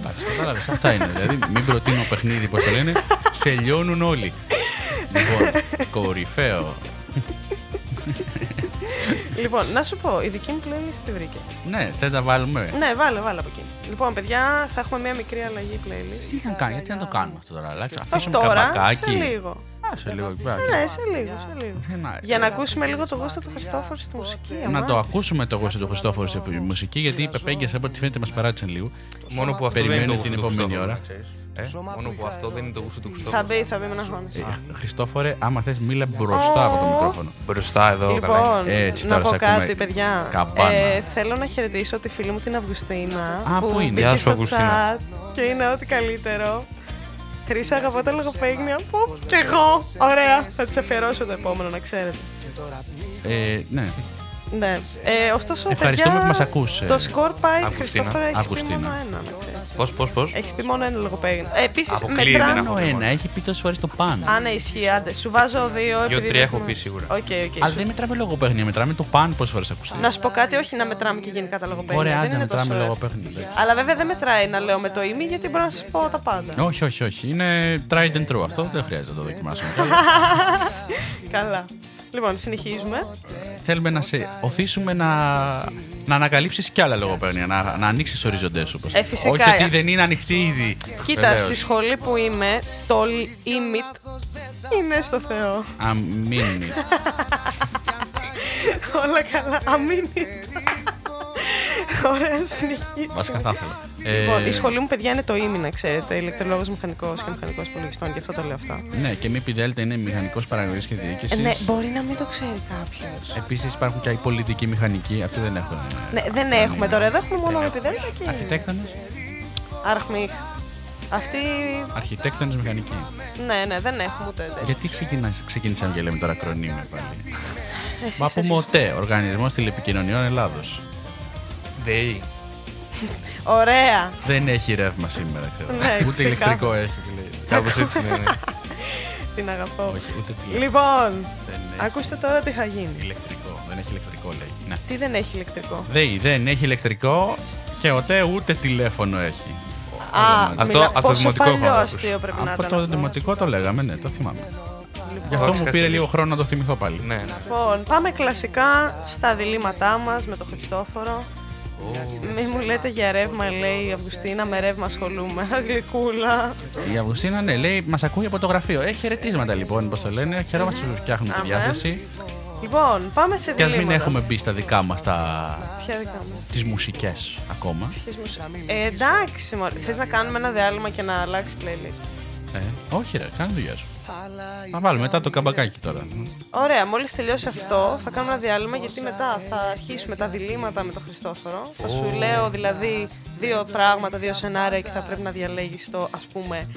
Εντάξει, κατάλαβες, αυτά είναι. Δηλαδή, μην προτείνω παιχνίδι, πώς το λένε, σε λιώνουν όλοι. Λοιπόν, κορυφαίο. Λοιπόν, να σου πω, η δική μου playlist τη βρήκε. Ναι, θες να βάλουμε; Ναι, βάλε, βάλε από εκεί. Λοιπόν, παιδιά, θα έχουμε μια μικρή αλλαγή playlist. Τι να κάνουμε, γιατί να το κάνουμε αυτό τώρα, αλλά Όχι αφήσουμε τώρα, καμπακάκι. σε λίγο. Α, σε λίγο, Ναι, ναι, σε λίγο, σε λίγο. Τι να- Για να ακούσουμε λίγο το γούστο του Χριστόφορου στη μουσική. Να αμά. το ακούσουμε το γούστο του Χριστόφορου σε μουσική, γιατί οι πεπέγγες από ό,τι φαίνεται μας περάτησαν λίγο. Μόνο που αυτό δεν είναι το Περιμένουμε γούστο την του επόμενη Χριστόφορου, ώρα. να ξέρεις. Ε, Μόνο που αυτό δεν είναι το γούστο του Θα Χριστόφορου. μπει, θα μπει με ένα αγώνες. Ε, Χριστόφορε, άμα θες μίλα μπροστά από το μικρόφωνο. Μπροστά εδώ, καλά. Λοιπόν, Έτσι, να τώρα πω σε ακούμε κάτι, παιδιά. καμπάνα. Ε, θέλω να χαιρετήσω τη φίλη μου την Αυγουστίνα. Α, πού είναι; μπήκε Γεια σου, στο Αυγουστίνα. chat Και είναι ό,τι καλύτερο. Χρήσα, αγαπώ τα λογοπαίγνια. Πω, κι εγώ. Ωραία. Θα της αφιερώσω το επόμενο, να ξέρετε. Ε, ναι. Ναι. Ε, ωστόσο, Ευχαριστούμε παιδιά, που μας ακούτε. Το σκορ πάει, Αυγουστίνα. Χριστόφορα, έχεις πει Αυγουστίνα. μόνο ένα, να ξέρεις. Πώς, πώς, πώς; Έχεις πει μόνο ένα λογοπαίγνιο. Ε, Επίσης, Αποκλείεται μετρά... να Πάνω ένα, έχει πει τόσες φορές το πάνω. Α, ναι, ισχύει, άντε. Σου βάζω δύο. επειδή τρία δεν έχω έχουμε- πει σίγουρα. OK, OK. Αλλά σου- δεν μετράμε λογοπαίγνια, μετράμε το πάνω πόσες φορές ακουστεί. Να σου πω κάτι, όχι να μετράμε και γενικά τα λογοπαίγνια. Ωραία, δεν άντε είναι μετράμε τόσο λογοπαίγνια. εντάξει. Αλλά βέβαια δεν μετράει να λέω με το ήμι γιατί μπορώ να σας πω τα πάντα. Όχι, όχι, όχι. Είναι tried and true. Αυτό δεν χρειάζεται να το δοκιμάσουμε. Καλά. Λοιπόν, συνεχίζουμε. Θέλουμε να σε οθήσουμε να, να ανακαλύψεις κι άλλα λογοπαίγνια, να, να ανοίξεις του οριζοντές σου. όπως- Ε, φυσικά. Όχι ότι δεν είναι ανοιχτή ήδη. Κοίτα, Βεβαίως. στη σχολή που είμαι, το limit είναι στο Θεό. Αμήνη. Όλα καλά. Αμήνυτα. Ωραία, συνεχίζει. Βασικά θα ήθελα. Λοιπόν, Ε, η σχολή μου, παιδιά, είναι το ίμινα, ξέρετε. Ηλεκτρολόγος μηχανικός και μηχανικός υπολογιστών, γι' αυτό το λέω αυτά. Ναι, και μη πι δέλτα είναι μηχανικός παραγωγής και διοίκησης. Ε, ναι, μπορεί να μην το ξέρει κάποιος. Επίσης υπάρχουν και οι πολιτικοί μηχανικοί. Αυτοί δεν έχουν. ε, Ναι, δεν έχουμε τώρα. Εδώ έχουμε μόνο Δεν επιδέλτα και. Αρχιτέκτονες. Αρχμίχ. Αυτή. Αρχιτέκτονες μηχανικοί. Ναι, ναι, δεν έχουμε ούτε τέτοιο. Γιατί ξεκινά- ξεκίνησαμε και λέμε τώρα ακρονίμια πάλι. Εσείς, Μα από εσείς. ΜΟΤΕ, Οργανισμός Τηλεπικοινωνιών Ελλάδος. ΔΕΗ. Ωραία. Δεν έχει ρεύμα σήμερα, ξέρω. Ναι, ούτε ξεκάθαρα. ηλεκτρικό έχει. λέει. Κάπως έτσι είναι. ναι. Την αγαπώ. Όχι, ούτε τηλεοπτικό. Λοιπόν, Δεν έχει ακούστε τώρα τι θα γίνει. ηλεκτρικό. Δεν έχει ηλεκτρικό, λέει. Ναι. Τι δεν έχει ηλεκτρικό; ΔΕΗ δεν έχει ηλεκτρικό και ΟΤΕ ούτε τηλέφωνο έχει. Α, Αυτό μιλά- από το πόσο δημοτικό παλιό έχω αστείο πρέπει να Από ήταν. το αυτός. δημοτικό το λέγαμε, ναι, το θυμάμαι. Λοιπόν, Γι' αυτό Όχι, μου κάτι πήρε τέτοιο. λίγο χρόνο να το θυμηθώ πάλι. Ναι, ναι. Λοιπόν, πάμε κλασικά στα διλήμματά μας με τον Χριστόφορο. Μη μου λέτε για ρεύμα, λέει η Αυγουστίνα, με ρεύμα ασχολούμαι. Γλυκούλα. Η Αυγουστίνα, ναι, λέει, μας ακούει από το γραφείο. Έχει χαιρετίσματα λοιπόν, πώς το λένε. Χαιρόμαστε που φτιάχνουμε τη Αμέ. διάθεση. Λοιπόν, πάμε σε Και ας διλήμματα. μην έχουμε μπει στα δικά μας τα... Ποια δικά μας; τις μουσικές ακόμα. Ποιες μου σου- Ε, εντάξει, μωρέ. Θες να κάνουμε ένα διάλειμμα και να αλλάξει playlist; Ε, όχι, ρε, κάνε δουλειά σου. Θα βάλουμε μετά το καμπακάκι τώρα. Ωραία, μόλις τελειώσει αυτό, θα κάνουμε ένα διάλειμμα γιατί μετά θα αρχίσουμε τα διλήμματα με τον Χριστόφορο. Θα σου λέω δηλαδή δύο πράγματα, δύο σενάρια και θα πρέπει να διαλέγεις το ας πούμε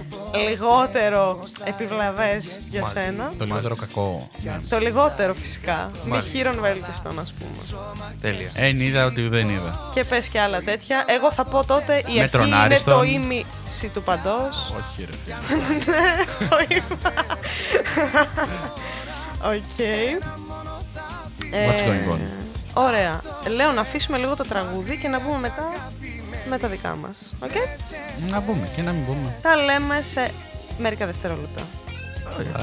λιγότερο επιβλαβές για Μάλιστα. σένα. Το λιγότερο κακό. Ναι. Το λιγότερο φυσικά. Μη Μάλιστα. χείρον βέλτιστον, ας πούμε. Τέλεια. Εν οίδα ότι ουδέν οίδα. Και πες και άλλα τέτοια. Εγώ θα πω τότε η αρχή είναι μέτρον άριστον. το ήμισυ του παντός. Όχι, ρε. φίλε. το είπα. OK. What's Ε, going on? Ωραία. Λέω να αφήσουμε λίγο το τραγούδι και να μπούμε μετά με τα δικά μας. Οκ. Να μπούμε και να μην μπούμε. Τα λέμε σε μερικά δευτερόλεπτα.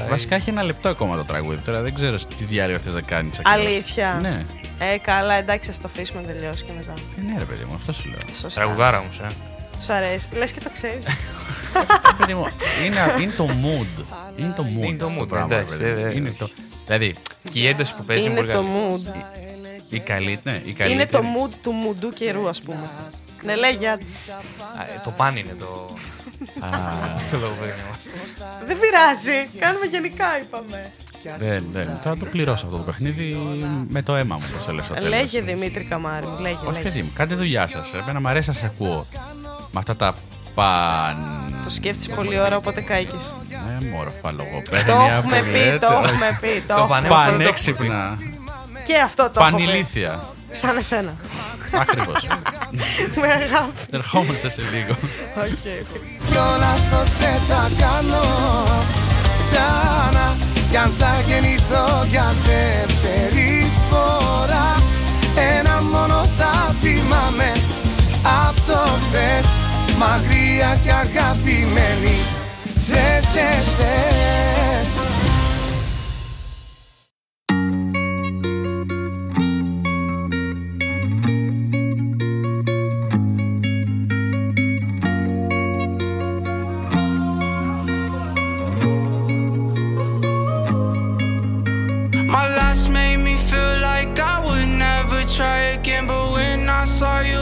Βασικά έχει ένα λεπτό ακόμα το τραγούδι. Τώρα δεν ξέρω τι διάλειμμα θες να κάνεις. Αλήθεια. Ναι. Ε, καλά, εντάξει, ας το αφήσουμε να τελειώσει και μετά. Ε, ναι, ρε παιδί μου, αυτό σου λέω. Σωστά. Τραγουδάρα μου, ε. Σου αρέσει. Λες και το ξέρεις. Ε, παιδί μου, είναι, είναι το mood. Είναι το mood. Είναι το mood, πράγμα, εντάξει, παιδί μου. ε, ε. Είναι το... Δηλαδή, Και η ένταση που παίζει είναι πολύ το καλή. mood. η καλή, ναι, η καλύτερη. Είναι το mood του μουντού καιρού, ας πούμε. Ναι, λέγε. άντε. Α, ε, Το παν είναι το. Α, Το λογοπαίγνιο μας. Δεν πειράζει. Κάνουμε γενικά, είπαμε. δεν, δεν. Θα το πληρώσω αυτό το παιχνίδι με το αίμα μου, όπως έλεγα στο τέλος. Λέγε Δημήτρη Καμάρη μου, λέγε, Όχι, λέγε. παιδί μου, κάντε δουλειά σας. Εμένα μου αρέσει να σας ακούω. Με αυτά τα παν. Το σκέφτεσαι πολλή ώρα, οπότε κάηκες. Ε, μόρφα Το λογοπαίγνια. έχουμε που πει, λέτε, το όχι. έχουμε πει. Το Το έχουμε πανέμορφο πει. Πανέξυπνα. Και αυτό το έχω πει. Πανηλήθεια. Σαν εσένα. Ακριβώς. Με αγάπη. Ερχόμαστε σε λίγο. Οκ. Κι όλα αυτός δεν τα κάνω Ξανά κι αν θα γεννηθώ για δεύτερη φορά Μακριά και αγαπημένη Θες δεν θες My last made me feel like I would never try again. But when I saw you, I felt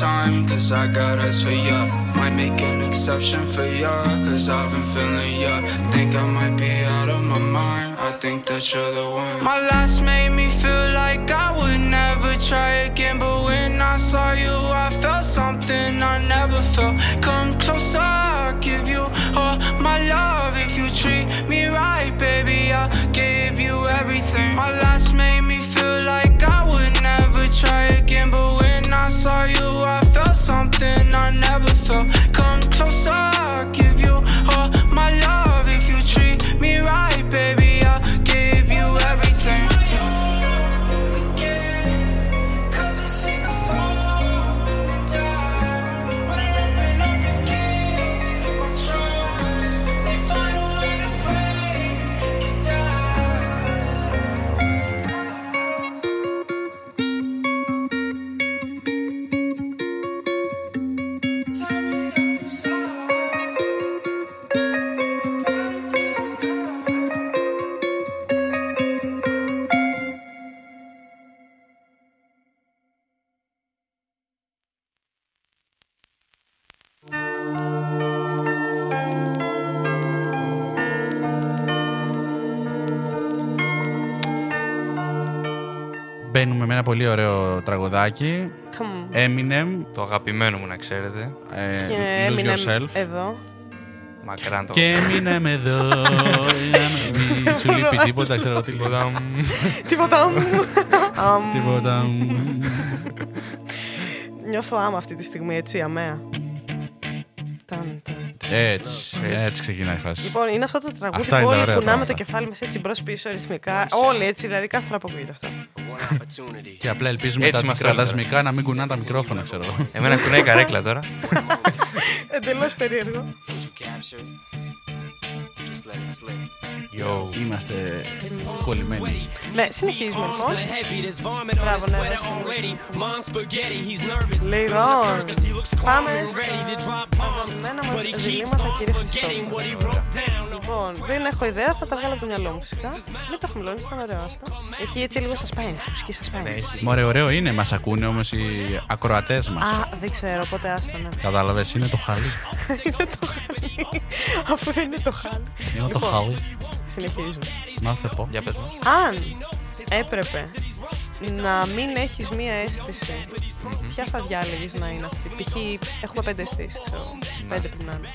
time, cause I got eyes for ya. Might make an exception for ya, cause I've been feeling ya. Think I might be out of my mind. I think that you're the one. My last made me feel like I would never try again. But when I saw you, I felt something I never felt. Come closer, I'll give you all my love. If you treat me right, baby, I'll give you everything. My last made me feel like I would never try again. But when I saw you, I never felt. Come closer, I'll give you ένα πολύ ωραίο τραγουδάκι. Χμ. Eminem, Το αγαπημένο μου να ξέρετε. ε, Και Lose έμεινε Yourself. εδώ. Μακράν το Και Eminem εδώ. Μη σου λείπει τίποτα, ξέρω τι Τίποτα, λέω. μ, Τίποτα μου. Αμ, Τίποτα. Νιώθω άμα αυτή τη στιγμή, έτσι, αμαία. Ταν, ταν, ταν. Έτσι, έτσι ξεκινάει η φάση. Λοιπόν, είναι αυτό το τραγούδι Αυτά που είναι τα όλοι ωραία κουνάμε πράγματα. το κεφάλι μας έτσι μπρος πίσω ρυθμικά. Όλοι έτσι, δηλαδή κάθε φορά που ακούγεται αυτό. Και απλά ελπίζουμε Έτσι τα μας μικρά θέλουν δασμικά να μην κουνάνε τα μικρόφωνα, ξέρω εγώ. Εμένα κουνάει η καρέκλα τώρα. Εντελώς περίεργο. Είμαστε κολλημένοι. Ναι, συνεχίζουμε λοιπόν. Μπράβο, ναι, ναι, συνεχίζουμε. Λοιπόν, πάμε στα αγαπημένα μας διλήμματα, κύριε Χριστόφωρο. Λοιπόν, δεν έχω ιδέα, θα τα βγάλω από το μυαλό μου φυσικά. Δεν το έχουμε λόνει, ήταν ωραίο αυτό. Έχει έτσι λίγο suspense, μουσική suspense. Μωρέ, ωραίο είναι, μας ακούνε όμως οι ακροατές μας. Α, δεν ξέρω, οπότε άστο ναι. Κατάλαβες, είναι το χαλί. Είναι το χάλι. Αφού είναι το χάλι. Είναι το Λοιπόν, χαλί. Συνεχίζουμε. Να σε πω. Για πες μας. Αν έπρεπε να μην έχεις μία αίσθηση, ποια θα διάλεγες να είναι αυτή; Π.χ. έχουμε πέντε αισθήσεις, ξέρω. Πέντε πρέπει να είναι.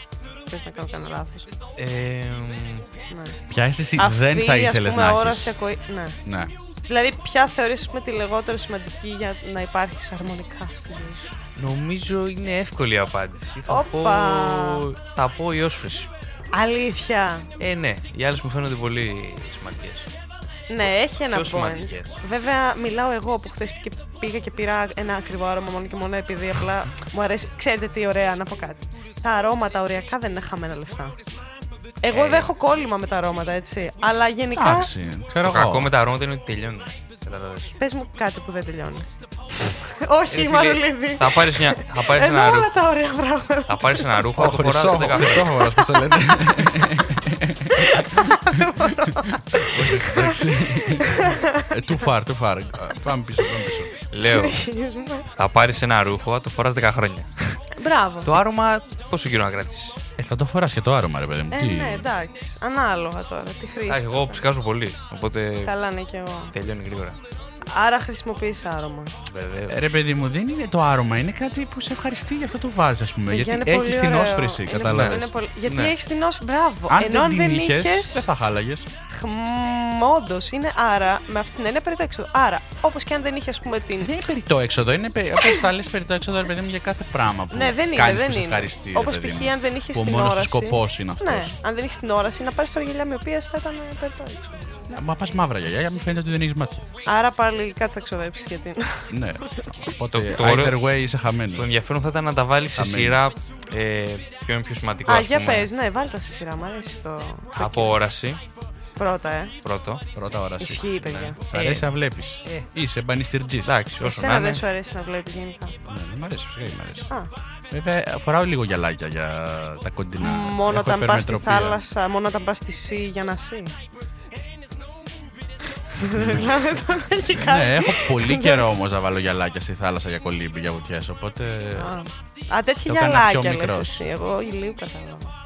Θες να κάνω κανένα λάθος. Ε, μ, Ναι. Ποια αίσθηση Αυτή, δεν θα ας ήθελες πούμε, να όραση έχεις; ακοή... Ναι. Ναι. Δηλαδή, ποια θεωρείς με τη λιγότερο σημαντική για να υπάρχεις αρμονικά στη ζωή σου; νομίζω είναι εύκολη η απάντηση. Θα πω, Όπα. θα πω η όσφρηση. Αλήθεια. Ε, ναι. Οι άλλες μου φαίνονται πολύ σημαντικές. Ναι, έχει ένα Πιο point. σημαντικές. Βέβαια, μιλάω εγώ που χθες πήγα και πήρα ένα ακριβό άρωμα μόνο και μόνο επειδή απλά μου αρέσει. Ξέρετε τι ωραία, να πω κάτι. Τα αρώματα οριακά δεν είναι χαμένα λεφτά. Εγώ Ε. δεν έχω κόλλημα με τα αρώματα, έτσι. Αλλά γενικά. Εντάξει, ξέρω Το κακό εγώ. με τα αρώματα είναι ότι τελειώνουν. Καταλαβες. Πες μου κάτι που δεν τελειώνει. Όχι, Ε, φίλε, Μαρουλίδη. Θα πάρεις, μια, θα πάρεις Ενώ ένα ρούχο. όλα τα ωραία πράγματα. Θα πάρεις ένα ρούχο, Ο θα το φοράς Χρυσό, 10 ο χρόνια. Χριστόφορος, πώς το λέτε. Εντάξει. Ε, Too far, too far. Ε, Πάμε πίσω, πάμε πίσω. Λέω, Συνεχίζουμε. θα πάρεις ένα ρούχο, θα το φοράς 10 χρόνια. Μπράβο. Το άρωμα πόσο καιρό να κρατήσεις; Ε, θα το φοράς και το άρωμα, ρε παιδί μου. Ε, Τι- ναι, εντάξει. Ανάλογα τώρα. Τι χρήση. Εγώ ψυχάζω πολύ, οπότε Καλά, ναι, και εγώ. τελειώνει γρήγορα. Άρα χρησιμοποιείς άρωμα. Βεβαίως. Ε, Ρε παιδί μου, δεν είναι το άρωμα, είναι κάτι που σε ευχαριστεί, γι' αυτό το βάζεις, ας πούμε. Παιδιά, Γιατί είναι πολύ έχει την ωραίο. όσφρηση, Είναι- κατάλαβε. είναι πολύ- Γιατί Ναι. έχεις την όσφρηση. Μπράβο. Αν Ενώ αν δεν την είχες. είχε, δεν θα χάλαγες. Όντω είναι άρα, με αυτή την έννοια περί το έξοδο. Άρα, όπως και αν δεν είχε, ας πούμε, την. Δεν είναι περί το έξοδο, είναι όπως θα λες περί το έξοδο, ρε παιδί μου, για κάθε πράγμα που Ναι, δεν είναι, κάνεις δεν που σε είναι. ευχαριστεί. ρε Όπως παιδί π.χ. μου. αν δεν είχες Που την ο μόνος όραση. σκοπός είναι αυτός. Ναι, αν δεν είχες την όραση να πάρεις το γυαλιά με οποία θα ήταν περί το έξοδο. Μα πας μαύρα γιαγιά, για να μην φαίνεται ότι δεν έχεις μάτια. Άρα πάλι κάτι θα ξοδέψεις για την. ναι. Οπότε, Το- το ωραίο- either way είσαι χαμένος. Το ενδιαφέρον θα ήταν να τα βάλεις σε Χαμένη. σειρά ε, ποιο είναι πιο σημαντικό. Α, ας για πούμε. πες, ναι, βάλτε τα στη σειρά, μου αρέσει το. το Από όραση, Πρώτα, ε. πρώτο. Πρώτα ώρα σου. Ισχύει, παιδιά. Σ' αρέσει να βλέπεις. Ε. Είσαι μπανιστηρτζής. Εντάξει, όσο να Εσένα είναι. δεν σου αρέσει να βλέπεις γενικά; Ναι, μ' αρέσει, φυσικά μ' αρέσει. Α, Βέβαια, φοράω λίγο γυαλάκια για τα κοντινά. μόνο Έχω όταν πας στη υπερμετροπία. θάλασσα, μόνο όταν πας στη Σι για να σι. Δηλαδή τον έχει κάνει. ναι, έχω πολύ καιρό όμως να βάλω γυαλάκια στη θάλασσα για κολύμπι, για βουτιές. Οπότε. Α, Α, τέτοια Το έκανα πιο γυαλάκια λες μικρός. εσύ. Εγώ ηλίου κατάλαβα.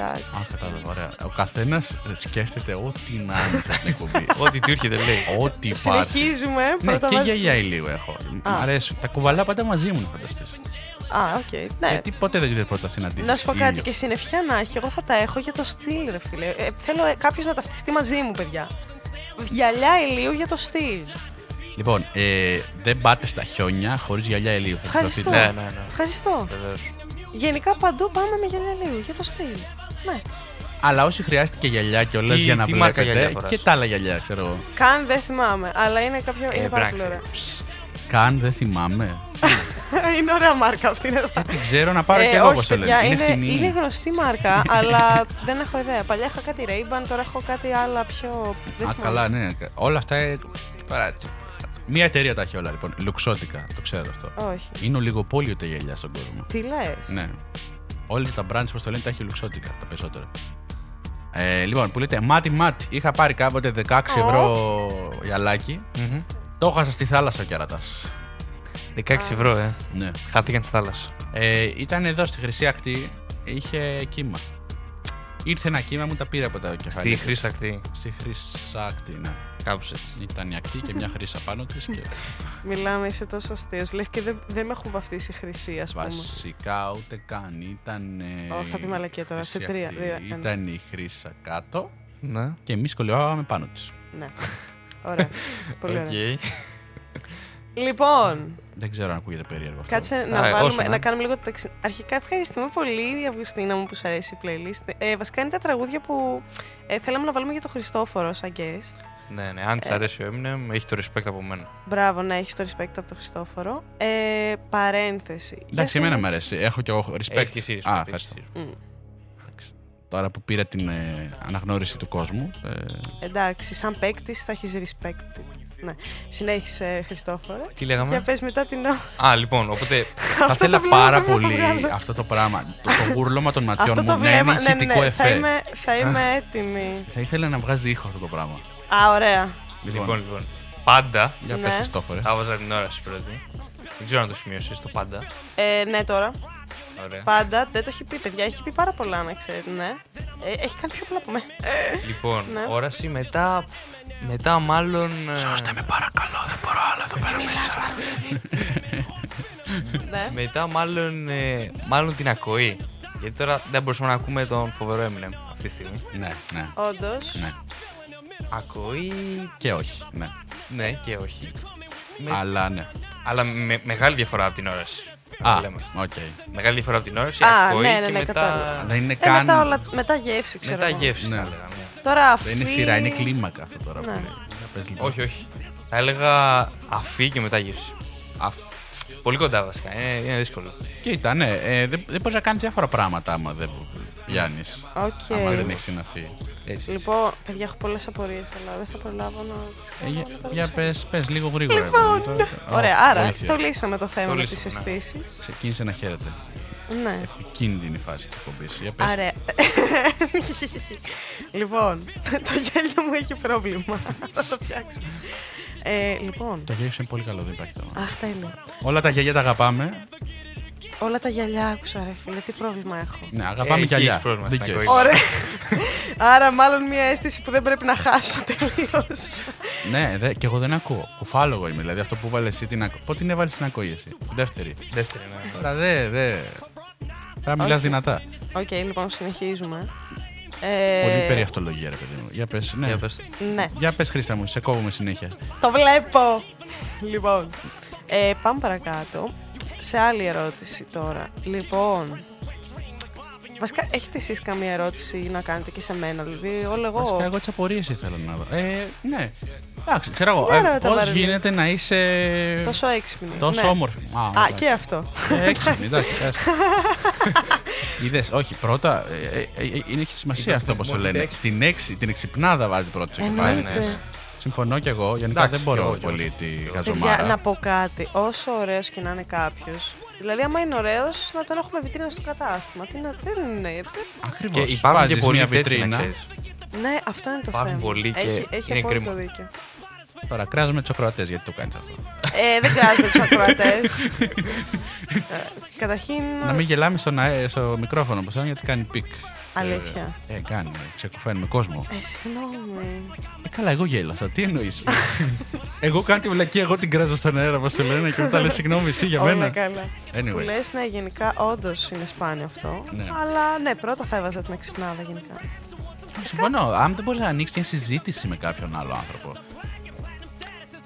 Εντάξει. Α, κατάλαβα, ωραία. Ο καθένας σκέφτεται ό,τι να είναι σε αυτήν την εκπομπή. Ό,τι του έρχεται λέει. Ό,τι υπάρχει. Συνεχίζουμε. Ναι, πρώτα και βάζουμε- γυαλιά ηλίου έχω. Μ' Α. αρέσουν. Τα κουβαλάω πάντα μαζί μου, να φανταστείς. Α, οκ. Ναι. Γιατί ποτέ δεν ξέρει πότε θα συναντήσεις. Να σου πω κάτι, και συννεφιά να έχει, εγώ θα τα έχω για το στυλ, ρε φίλε. Ε, θέλω κάποιος να ταυτιστεί μαζί μου, παιδιά. Γυαλιά ηλίου για το στυλ. Λοιπόν, ε, δεν πάτε στα χιόνια χωρίς γυαλιά ηλίου. Θα Ευχαριστώ. θυμηθείτε. Ναι, ναι, ναι. Ευχαριστώ. Βεβαίως. Γενικά παντού πάμε με γυαλιά ηλίου για το στυλ. Ναι. Αλλά όσοι χρειάστηκε γυαλιά κιόλα Τι- για να τι μάρκα βλέπετε. γυαλιά φοράς; και τα άλλα γυαλιά, ξέρω εγώ. Καν δεν θυμάμαι, αλλά είναι κάποιο. είναι πάρα εντάξει. πολύ ωραία. Καν δεν θυμάμαι. είναι ωραία μάρκα αυτή. Είναι εδώ. Δεν ξέρω να πάρω Ε, κι εγώ όχι, όπως το λένε. παιδιά, Είναι είναι, φτηνή. είναι γνωστή μάρκα, αλλά δεν έχω ιδέα. Παλιά είχα κάτι Ray-Ban, τώρα έχω κάτι άλλα πιο. δεν Α, θυμάμαι. καλά, ναι. Όλα αυτά. ε, Τώρα, μία εταιρεία τα έχει όλα λοιπόν. Λουξότικα, το ξέρω αυτό. Όχι. Είναι ολιγοπόλιο τα γυαλιά στον κόσμο. Τι λες; Ναι. Όλοι τα brands, όπω το λένε, τα έχει λουξότικα τα περισσότερα. Ε, λοιπόν, που λέτε μάτι μάτι. Είχα πάρει κάποτε 16 ευρώ γυαλάκι. Μμμ. Το έχασα στη θάλασσα ο κερατά. 16 ευρώ, ε. Ναι. Χάθηκαν στη θάλασσα. Ε, ήταν εδώ στη Χρυσή Ακτή, είχε κύμα. Ήρθε ένα κύμα, μου τα πήρε από τα κεφάλια. Στη χρήση ακτή. Στη Χρυσή Ακτή, ναι. Κάπως έτσι. Ήταν η ακτή και μια χρήσα πάνω της και Μιλάμε, είσαι τόσο αστείος. Λες και δεν, δεν με έχουν βαφτίσει χρυσή, ας πούμε. βασικά ούτε καν. Ήταν. ε, Ω, θα πει μαλακία τώρα, σε Χρυσή τρία, Ακτή. δύο, ένα. Ήταν η χρήσα κάτω Ναι. και εμείς κολλιόβαμε πάνω της. Ναι. Ωραία. Πολύ Οκ. ωραία. Λοιπόν, Δεν ξέρω αν ακούγεται περίεργο αυτό. κάτσε να, Α, βάλουμε, όσο, ναι. να κάνουμε λίγο το ταξι... Αρχικά ευχαριστούμε πολύ, Αυγουστίνα μου, που σου αρέσει η playlist. Ε, βασικά είναι τα τραγούδια που ε, θέλαμε να βάλουμε για τον Χριστόφορο σαν guest. Ναι, ναι. Αν της Ε. αρέσει ο Eminem, έχει το respect από μένα. Μπράβο, να έχεις το respect από τον Χριστόφορο. Ε, παρένθεση. Εντάξει, Για εμένα μου συνέχισε. αρέσει. Έχω και εγώ respect. Έχεις και εσύ respect. Α, έχεις ευχαριστώ. εσύ. Μμ. Εντάξει. Τώρα που πήρα την ε, αναγνώριση του κόσμου. ε, Εντάξει, σαν παίκτης θα έχεις respect. Ναι. Συνέχισε, Χριστόφορο. Τι Για λέγαμε. πες μετά την ώρα. Α, λοιπόν, οπότε. θα Αυτό ήθελα το βλέμμα πάρα δεν με το πολύ βγάλω. αυτό το πράγμα. Το, το γούρλωμα των ματιών Αυτό μου το να είναι βλέμμα. Ναι, ναι, ηχητικό ναι. Θα εφέ. είμαι, θα είμαι έτοιμη. Θα ήθελα να βγάζει ήχο αυτό το πράγμα. Α, ωραία. Λοιπόν, λοιπόν. Πάντα. Για Ναι. πες Χριστόφορε. Θα βάζα την ώρα σου πρώτη. Δεν ξέρω αν το σημείωσες το πάντα. Ε, ναι, τώρα. Ωραία. Πάντα δεν το έχει πει, παιδιά. Έχει πει πάρα πολλά, να ξέρετε, ναι. Ε, έχει κάνει πιο πολλά από μένα. Λοιπόν, Ναι. όραση μετά. Μετά μάλλον. ε, Σώστε με παρακαλώ, δεν μπορώ άλλο εδώ πέρα μέσα. ναι. Μετά μάλλον, ε, μάλλον την ακοή. Γιατί τώρα δεν μπορούσαμε να ακούμε τον φοβερό Eminem αυτή τη στιγμή. ναι, ναι, Όντως. ναι. Ακοή. Και όχι, ναι. Ναι και όχι. Με- Αλλά ναι. Αλλά με μεγάλη διαφορά από την όραση. να Α, το λέμε. οκ. Μεγάλη διαφορά από την όραση. Α, ακοή ναι, ναι, και ναι, μετά. κατάλαβα. Δεν είναι Ε, καν. μετά, όλα, μετά γεύση, ξέρω. Μετά εγώ. γεύση Ναι. θα έλεγα. ναι. Τώρα αφή... Δεν είναι σειρά, είναι κλίμακα αυτό τώρα. που Ναι. λέει. Για πες, λοιπόν. Όχι, όχι. Θα έλεγα αφή και μετά γεύση. Αφ- Πολύ κοντά βασικά. Είναι, είναι δύσκολο. Κοίτα, ναι, ε, δεν, δεν μπορείς να κάνεις διάφορα πράγματα άμα δεν πιάνει. Οκ. Άμα δεν έχεις συναφή. Έτσι. Λοιπόν, παιδιά, έχω πολλές απορίες, αλλά δεν θα προλάβω να. Ε, για, για πες, πες λίγο γρήγορα. Λοιπόν, Τώρα- Ωραία, Ω, άρα βοήθεια. το λύσαμε το θέμα Το με τις λύσαμε, ναι. αισθήσεις. Ξεκίνησε να χαίρεται. Ναι. Επικίνδυνη φάση της εκπομπής. Για πες. Ωραία. λοιπόν, το γέλιο μου έχει πρόβλημα. Θα το φτιάξω. Ε, λοιπόν. Το γέλιο είναι πολύ καλό, δεν υπάρχει θέμα. Αχ, τέλειο. Όλα τα γέλια τα αγαπάμε. Όλα τα γυαλιά άκουσα, ρε φίλε. Τι πρόβλημα έχω. Ναι, Ε, αγαπάμε εκεί γυαλιά. έχεις πρόβλημα στην Δίκιο ακοή. έχεις. Ωραία. Άρα, μάλλον μια αίσθηση που δεν πρέπει να χάσω τελείως. Ναι, δε, και εγώ δεν ακούω. Κουφάλογο είμαι. Δηλαδή αυτό που βάλες εσύ την ακοή. Πότε την έβαλες την ακοή εσύ; Τη δεύτερη. Δεύτερη, ναι. Τώρα δε, δε. Πρέπει να μιλάς Όχι. δυνατά. Οκ, λοιπόν, συνεχίζουμε. Ε, Πολύ περιαυτολογία, ρε παιδί μου. Για πες, ναι. Για πες. Ναι, Για πες Χρήστα μου, σε κόβουμε συνέχεια. το βλέπω. Λοιπόν, ε, πάμε παρακάτω. Σε άλλη ερώτηση τώρα. Λοιπόν, βασικά έχετε εσείς καμία ερώτηση να κάνετε και σε μένα, δηλαδή όλο εγώ. Βασικά, εγώ τις απορίες ήθελα να δω. Ε, ναι. Εντάξει, ξέρω εγώ. Για Ε, ρώτα, Πώς Βαρελή. γίνεται να είσαι Τόσο έξυπνη. τόσο ναι. όμορφη. Α, Α, εντάξει. και αυτό. Ε, Έξυπνη, εντάξει. Είδες, όχι, πρώτα. Ε, ε, ε, ε, είναι έχει σημασία Είμαστε αυτό όπω το μόνο λένε. έξυπνοι. Την, έξι, την εξυπνάδα βάζει πρώτη στο κεφάλι. Εννοείται. ναι. Συμφωνώ κι εγώ. Γενικά Εντάξει, δεν μπορώ κι εγώ, κι εγώ. πολύ τη Παιδιά, Παιδιά, χαζομάρα. να πω κάτι. Όσο ωραίος και να είναι κάποιος. Δηλαδή, άμα είναι ωραίος, να τον έχουμε βιτρίνα στο κατάστημα. Τι να, δεν είναι. Ακριβώς. Και υπάρχουν και πολλοί τέτοιοι, να ξέρεις. Ναι, αυτό είναι το Υπάρχουν θέμα. πολλοί και έχει, έχει είναι απόλυτο κρίμα. δίκιο. Τώρα κράζουμε τους ακροατές γιατί το κάνεις αυτό. Ε, δεν κράζουμε τους ακροατές. Καταρχήν. Να μην γελάμε στον αέ- στο μικρόφωνο όπως γιατί κάνει peak. Αλήθεια. Ε, ε, κάνει. Ξεκουφαίνουμε κόσμο. Ε, συγγνώμη. Ε, καλά, εγώ γέλασα. Τι εννοείς; εγώ κάνω τη βλακία, εγώ την κράζω στον αέρα, όπως το λένε, και μετά λες συγγνώμη εσύ για Όλα μένα. καλά. Που Anyway. λες, ναι, γενικά όντως είναι σπάνιο αυτό. Ναι. Αλλά ναι, πρώτα θα έβαζα την εξυπνάδα γενικά. Συμφωνώ. Αν δεν μπορείς να ανοίξεις μια συζήτηση με κάποιον άλλο άνθρωπο.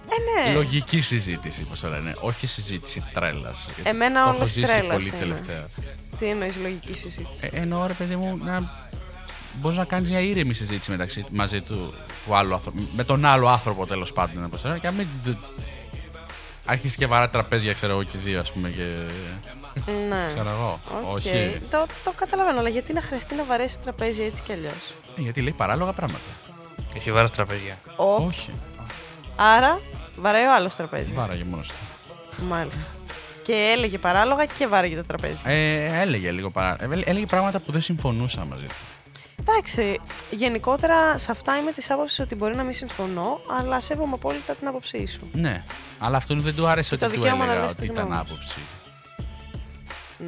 Ε, ναι. Λογική συζήτηση, όπως το λένε. Όχι συζήτηση τρέλας. Εμένα το όλες έχω ζήσει τρέλας πολύ είναι. τελευταία. Τι εννοείς λογική συζήτηση; Ε, εννοώ, ρε παιδί μου, να μπορείς να κάνεις μια ήρεμη συζήτηση μεταξύ, μαζί του, του άλλου άνθρωπου, με τον άλλο άνθρωπο τέλος πάντων. Όπως λένε, και να μην τε- αρχίσεις και βαρά τραπέζια, ξέρω εγώ και δύο, ας πούμε. Και... ναι. Ξέρω εγώ. Οκ. Όχι. Το, το καταλαβαίνω, αλλά γιατί να χρειαστεί να βαρέσει τραπέζι έτσι κι αλλιώς; Ε, Γιατί λέει παράλογα πράγματα. Εσύ βάρας τραπέζια. Όχι. Άρα βαράει ο άλλος τραπέζι. Βάραγε μόνος του. Μάλιστα. Και έλεγε παράλογα και βάραγε το τραπέζι. Ε, έλεγε λίγο παρά... ε, έλεγε πράγματα που δεν συμφωνούσα μαζί του. Εντάξει, γενικότερα σε αυτά είμαι της άποψης ότι μπορεί να μην συμφωνώ, αλλά σέβομαι απόλυτα την άποψή σου. Ναι. Αλλά αυτόν δεν του άρεσε Το ότι του δικαίωμα να έλεγα λες ότι τη ήταν γνώμη σου. άποψη.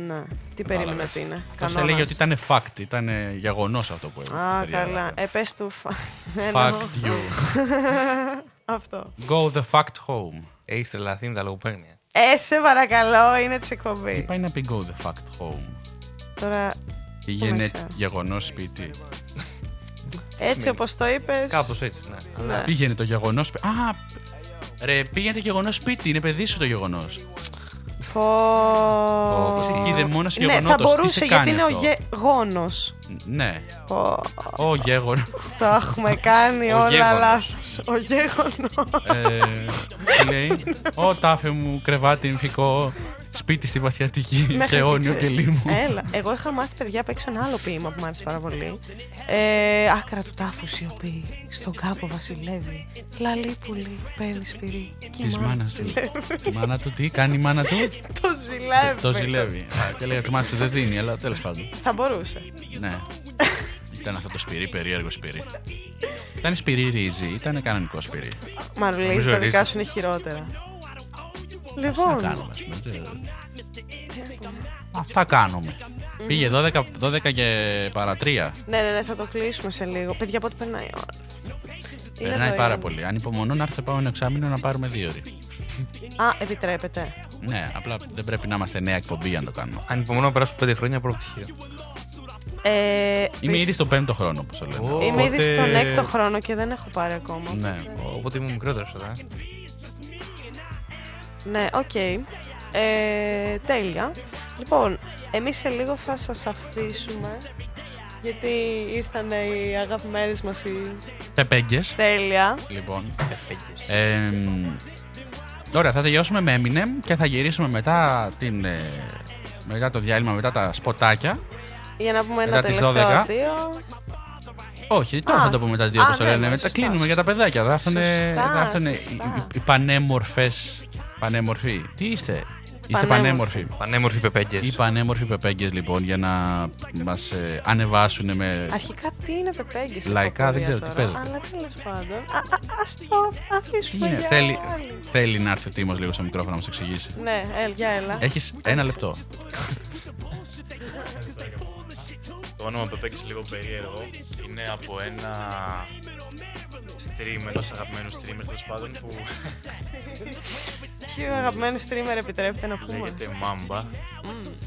Ναι. Τι περίμενε Κατάλαβες. ότι είναι. Αυτός Κανόνας. έλεγε ότι ήταν fact, ήταν γεγονός αυτό που έλεγε. Α, Περιέγραφε. καλά. Ε, πες του. φα- Fact Εννοώ. you. Αυτό. Go the fact home. Έχεις τρελαθεί με τα λογοπαίγνια. Ε, σε παρακαλώ, είναι της εκπομπής. Τι πάει να πει go the fact home; Τώρα, Πήγαινε ξέρω. γεγονός σπίτι. έτσι όπως το είπες. Κάπως έτσι, ναι. Ναι. Πήγαινε το γεγονός σπίτι. Α, ρε, πήγαινε το γεγονός σπίτι. Είναι παιδί σου το γεγονός. Πω. Είσαι εκεί δαιμόνας Ναι, γεγονότος. θα Τι μπορούσε σε γιατί κάνει είναι ο αυτό; γεγόνος. Ναι. Πω. Ο γέγονος. Το έχουμε κάνει Ο όλα γέγονος. λάθος. Ο γέγονος. ε, τι λέει; Ω τάφε μου, κρεβάτι εμφικό. Σπίτι στη βαθιά τη γη. Μέχρι Και εκεί αιώνιο και ξέρεις. λίμου. Έλα. Εγώ είχα μάθει παιδιά απ' έξω ένα άλλο ποίημα που μου άρεσε πάρα πολύ. Ε, άκρα του τάφου σιωπή. Στον κάπο βασιλεύει. Λαλή πουλί, παίρνει σπυρί. Της Κοιμάται, μάνας του. ζηλεύει. Η μάνα του τι κάνει η μάνα του; Το ζηλεύει. Το ζηλεύει. Α, Και λέει τη μάνα του δεν δίνει, αλλά τέλος πάντων. Θα μπορούσε. Ναι. Ήταν αυτό το σπυρί, περίεργο σπυρί. Ήταν σπυρί ρύζι, ήταν κανονικό σπυρί. Μαρουλή, Νομίζω τα δικά ρίζες. σου είναι χειρότερα. Τι να Λοιπόν, κάνουμε, ας πούμε. τι- Αυτά κάνουμε. Πήγε 12, 12 και παρά 3. ναι, ναι, ναι, θα το κλείσουμε σε λίγο. Παιδιά, πότε περνάει η ώρα; Είναι Περνάει εδώ, πάρα είναι; πολύ. Αν υπομονώ να έρθει επόμενο εξάμεινο να πάρουμε δύο ώρε. Α, επιτρέπετε. Ναι, απλά δεν πρέπει να είμαστε νέα εκπομπή για να το κάνουμε. Ανυπομονώ να περάσουν πέντε χρόνια πρώτο πτυχίο. Ε, Είμαι πεις- ήδη στο πέμπτο χρόνο, όπως το λένε. Ω, Είμαι ήδη Οπότε- στον έκτο χρόνο και δεν έχω πάρει ακόμα. Ναι. Οπότε ήμουν μικρότερος τώρα. Ε. Ναι, οκ. Ε, τέλεια. Λοιπόν, εμείς σε λίγο θα σας αφήσουμε γιατί ήρθαν οι αγαπημένες μας οι Πεπέγγες. τέλεια. Λοιπόν. Ε, ωραία, θα τελειώσουμε με Eminem και θα γυρίσουμε μετά, την, ε, μετά το διάλειμμα, μετά τα σποτάκια. Για να πούμε ένα Μετά τις τελευταίο 12. αντίο. Όχι, τώρα Α, θα το πούμε τα δύο α, όπως το ναι, λένε. ναι, Μετά σωστά, κλείνουμε σωστά. για τα παιδάκια. Θα έρθουν, Σωστά, θα έρθουν οι, σωστά. οι, οι πανέμορφες, πανέμορφοι. Τι είστε, είστε Πανέμορφοι. πανέμορφοι. Πανέμορφοι πεπέγγες. Οι πανέμορφοι πεπέγγες λοιπόν για να μας ε, ανεβάσουν με... Αρχικά τι είναι πεπέγγι σε Λαϊκά, δεν πορεία ξέρω τι τώρα, παίζεται. Αλλά τέλος πάντων. Α, α, ας το Τι αφήσουμε είναι, για θέλει, άλλη. θέλει να έρθει ο Τίμος λίγο στο μικρόφωνο να μας εξηγήσει. Ναι, έλ, για έλα. Έχεις ένα λεπτό. Το όνομα Πεπέκης λίγο περίεργο. Είναι από ένα stream, ενός αγαπημένους streamer τέλος πάντων που Ποιο αγαπημένο streamer επιτρέπετε να πούμε; λέγεται Mamba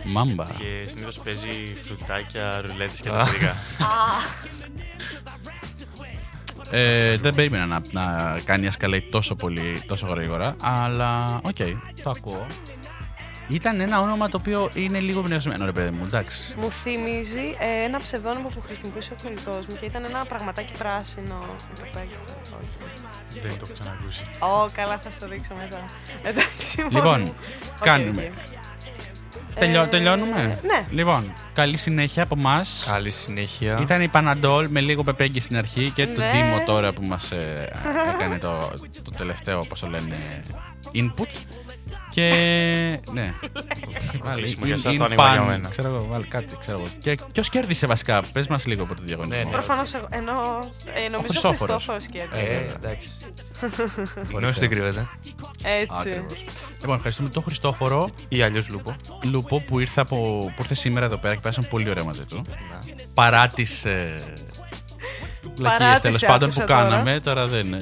Μάμπα. και συνήθως παίζει φρουτάκια, ρουλέτες και τα Ε, δεν περίμενα να, να κάνει escalate τόσο πολύ, τόσο γρήγορα, αλλά οκ, το ακούω. Ήταν ένα όνομα το οποίο είναι λίγο εμπνευσμένο, ρε παιδί μου, εντάξει. Μου θυμίζει ε, ένα ψευδώνυμο που χρησιμοποιούσε ο κολλητός μου και ήταν ένα πραγματάκι πράσινο. πεπέγγι. Όχι. Δεν το έχω ξανακούσει. Ω, καλά, θα στο δείξω μετά. Εντάξει, Λοιπόν, μόνο. Οκ, κάνουμε. οκ. Τελειώ, Ε, τελειώνουμε. Ναι. Λοιπόν, καλή συνέχεια από εμά. Καλή συνέχεια. Ήταν η Παναντόλ με λίγο πεπέγγι στην αρχή και το Ναι. Τίμο τώρα που μας ε, έκανε το, το τελευταίο, όπως το λένε, input. Και. ναι. Βάλε, κλείσιμο για in- εσάς, το in άνοιγμα για pan, μένα. Ξέρω εγώ, βάλε κάτι, ξέρω εγώ. Και ποιος κέρδισε βασικά, πες μας λίγο από το διαγωνισμό. Ναι, Προφανώς εγώ. Ενώ. Ε, νομίζω ο Χριστόφορος. Χριστόφορος κέρδισε. Ε, εντάξει. Γνώση δεν; Κρύβεται. Έτσι. Ακριβώς. Λοιπόν, ευχαριστούμε τον Χριστόφορο Ή αλλιώς λούπο. Λούπο που ήρθε, από, που ήρθε σήμερα εδώ πέρα και πέρασαν πολύ ωραία μαζί του. Παρά τις. Ε, Βλακίες τις τέλος πάντων άκουσα που τώρα. κάναμε, τώρα δεν είναι.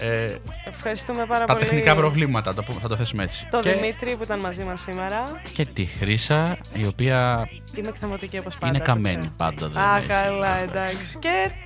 Εντάξει. Λοιπόν, Ναι. εντάξει. ε, Ευχαριστούμε πάρα τα πολύ. τεχνικά προβλήματα, το, πούμε- θα το θέσουμε έτσι. Το και, Δημήτρη που ήταν μαζί μας σήμερα. και τη Χρύσα, η οποία Είμαι εκθαμωτική όπως πάντα. είναι το καμένη ξέρω. πάντα. Δεν Α, έχει. καλά, εντάξει. Και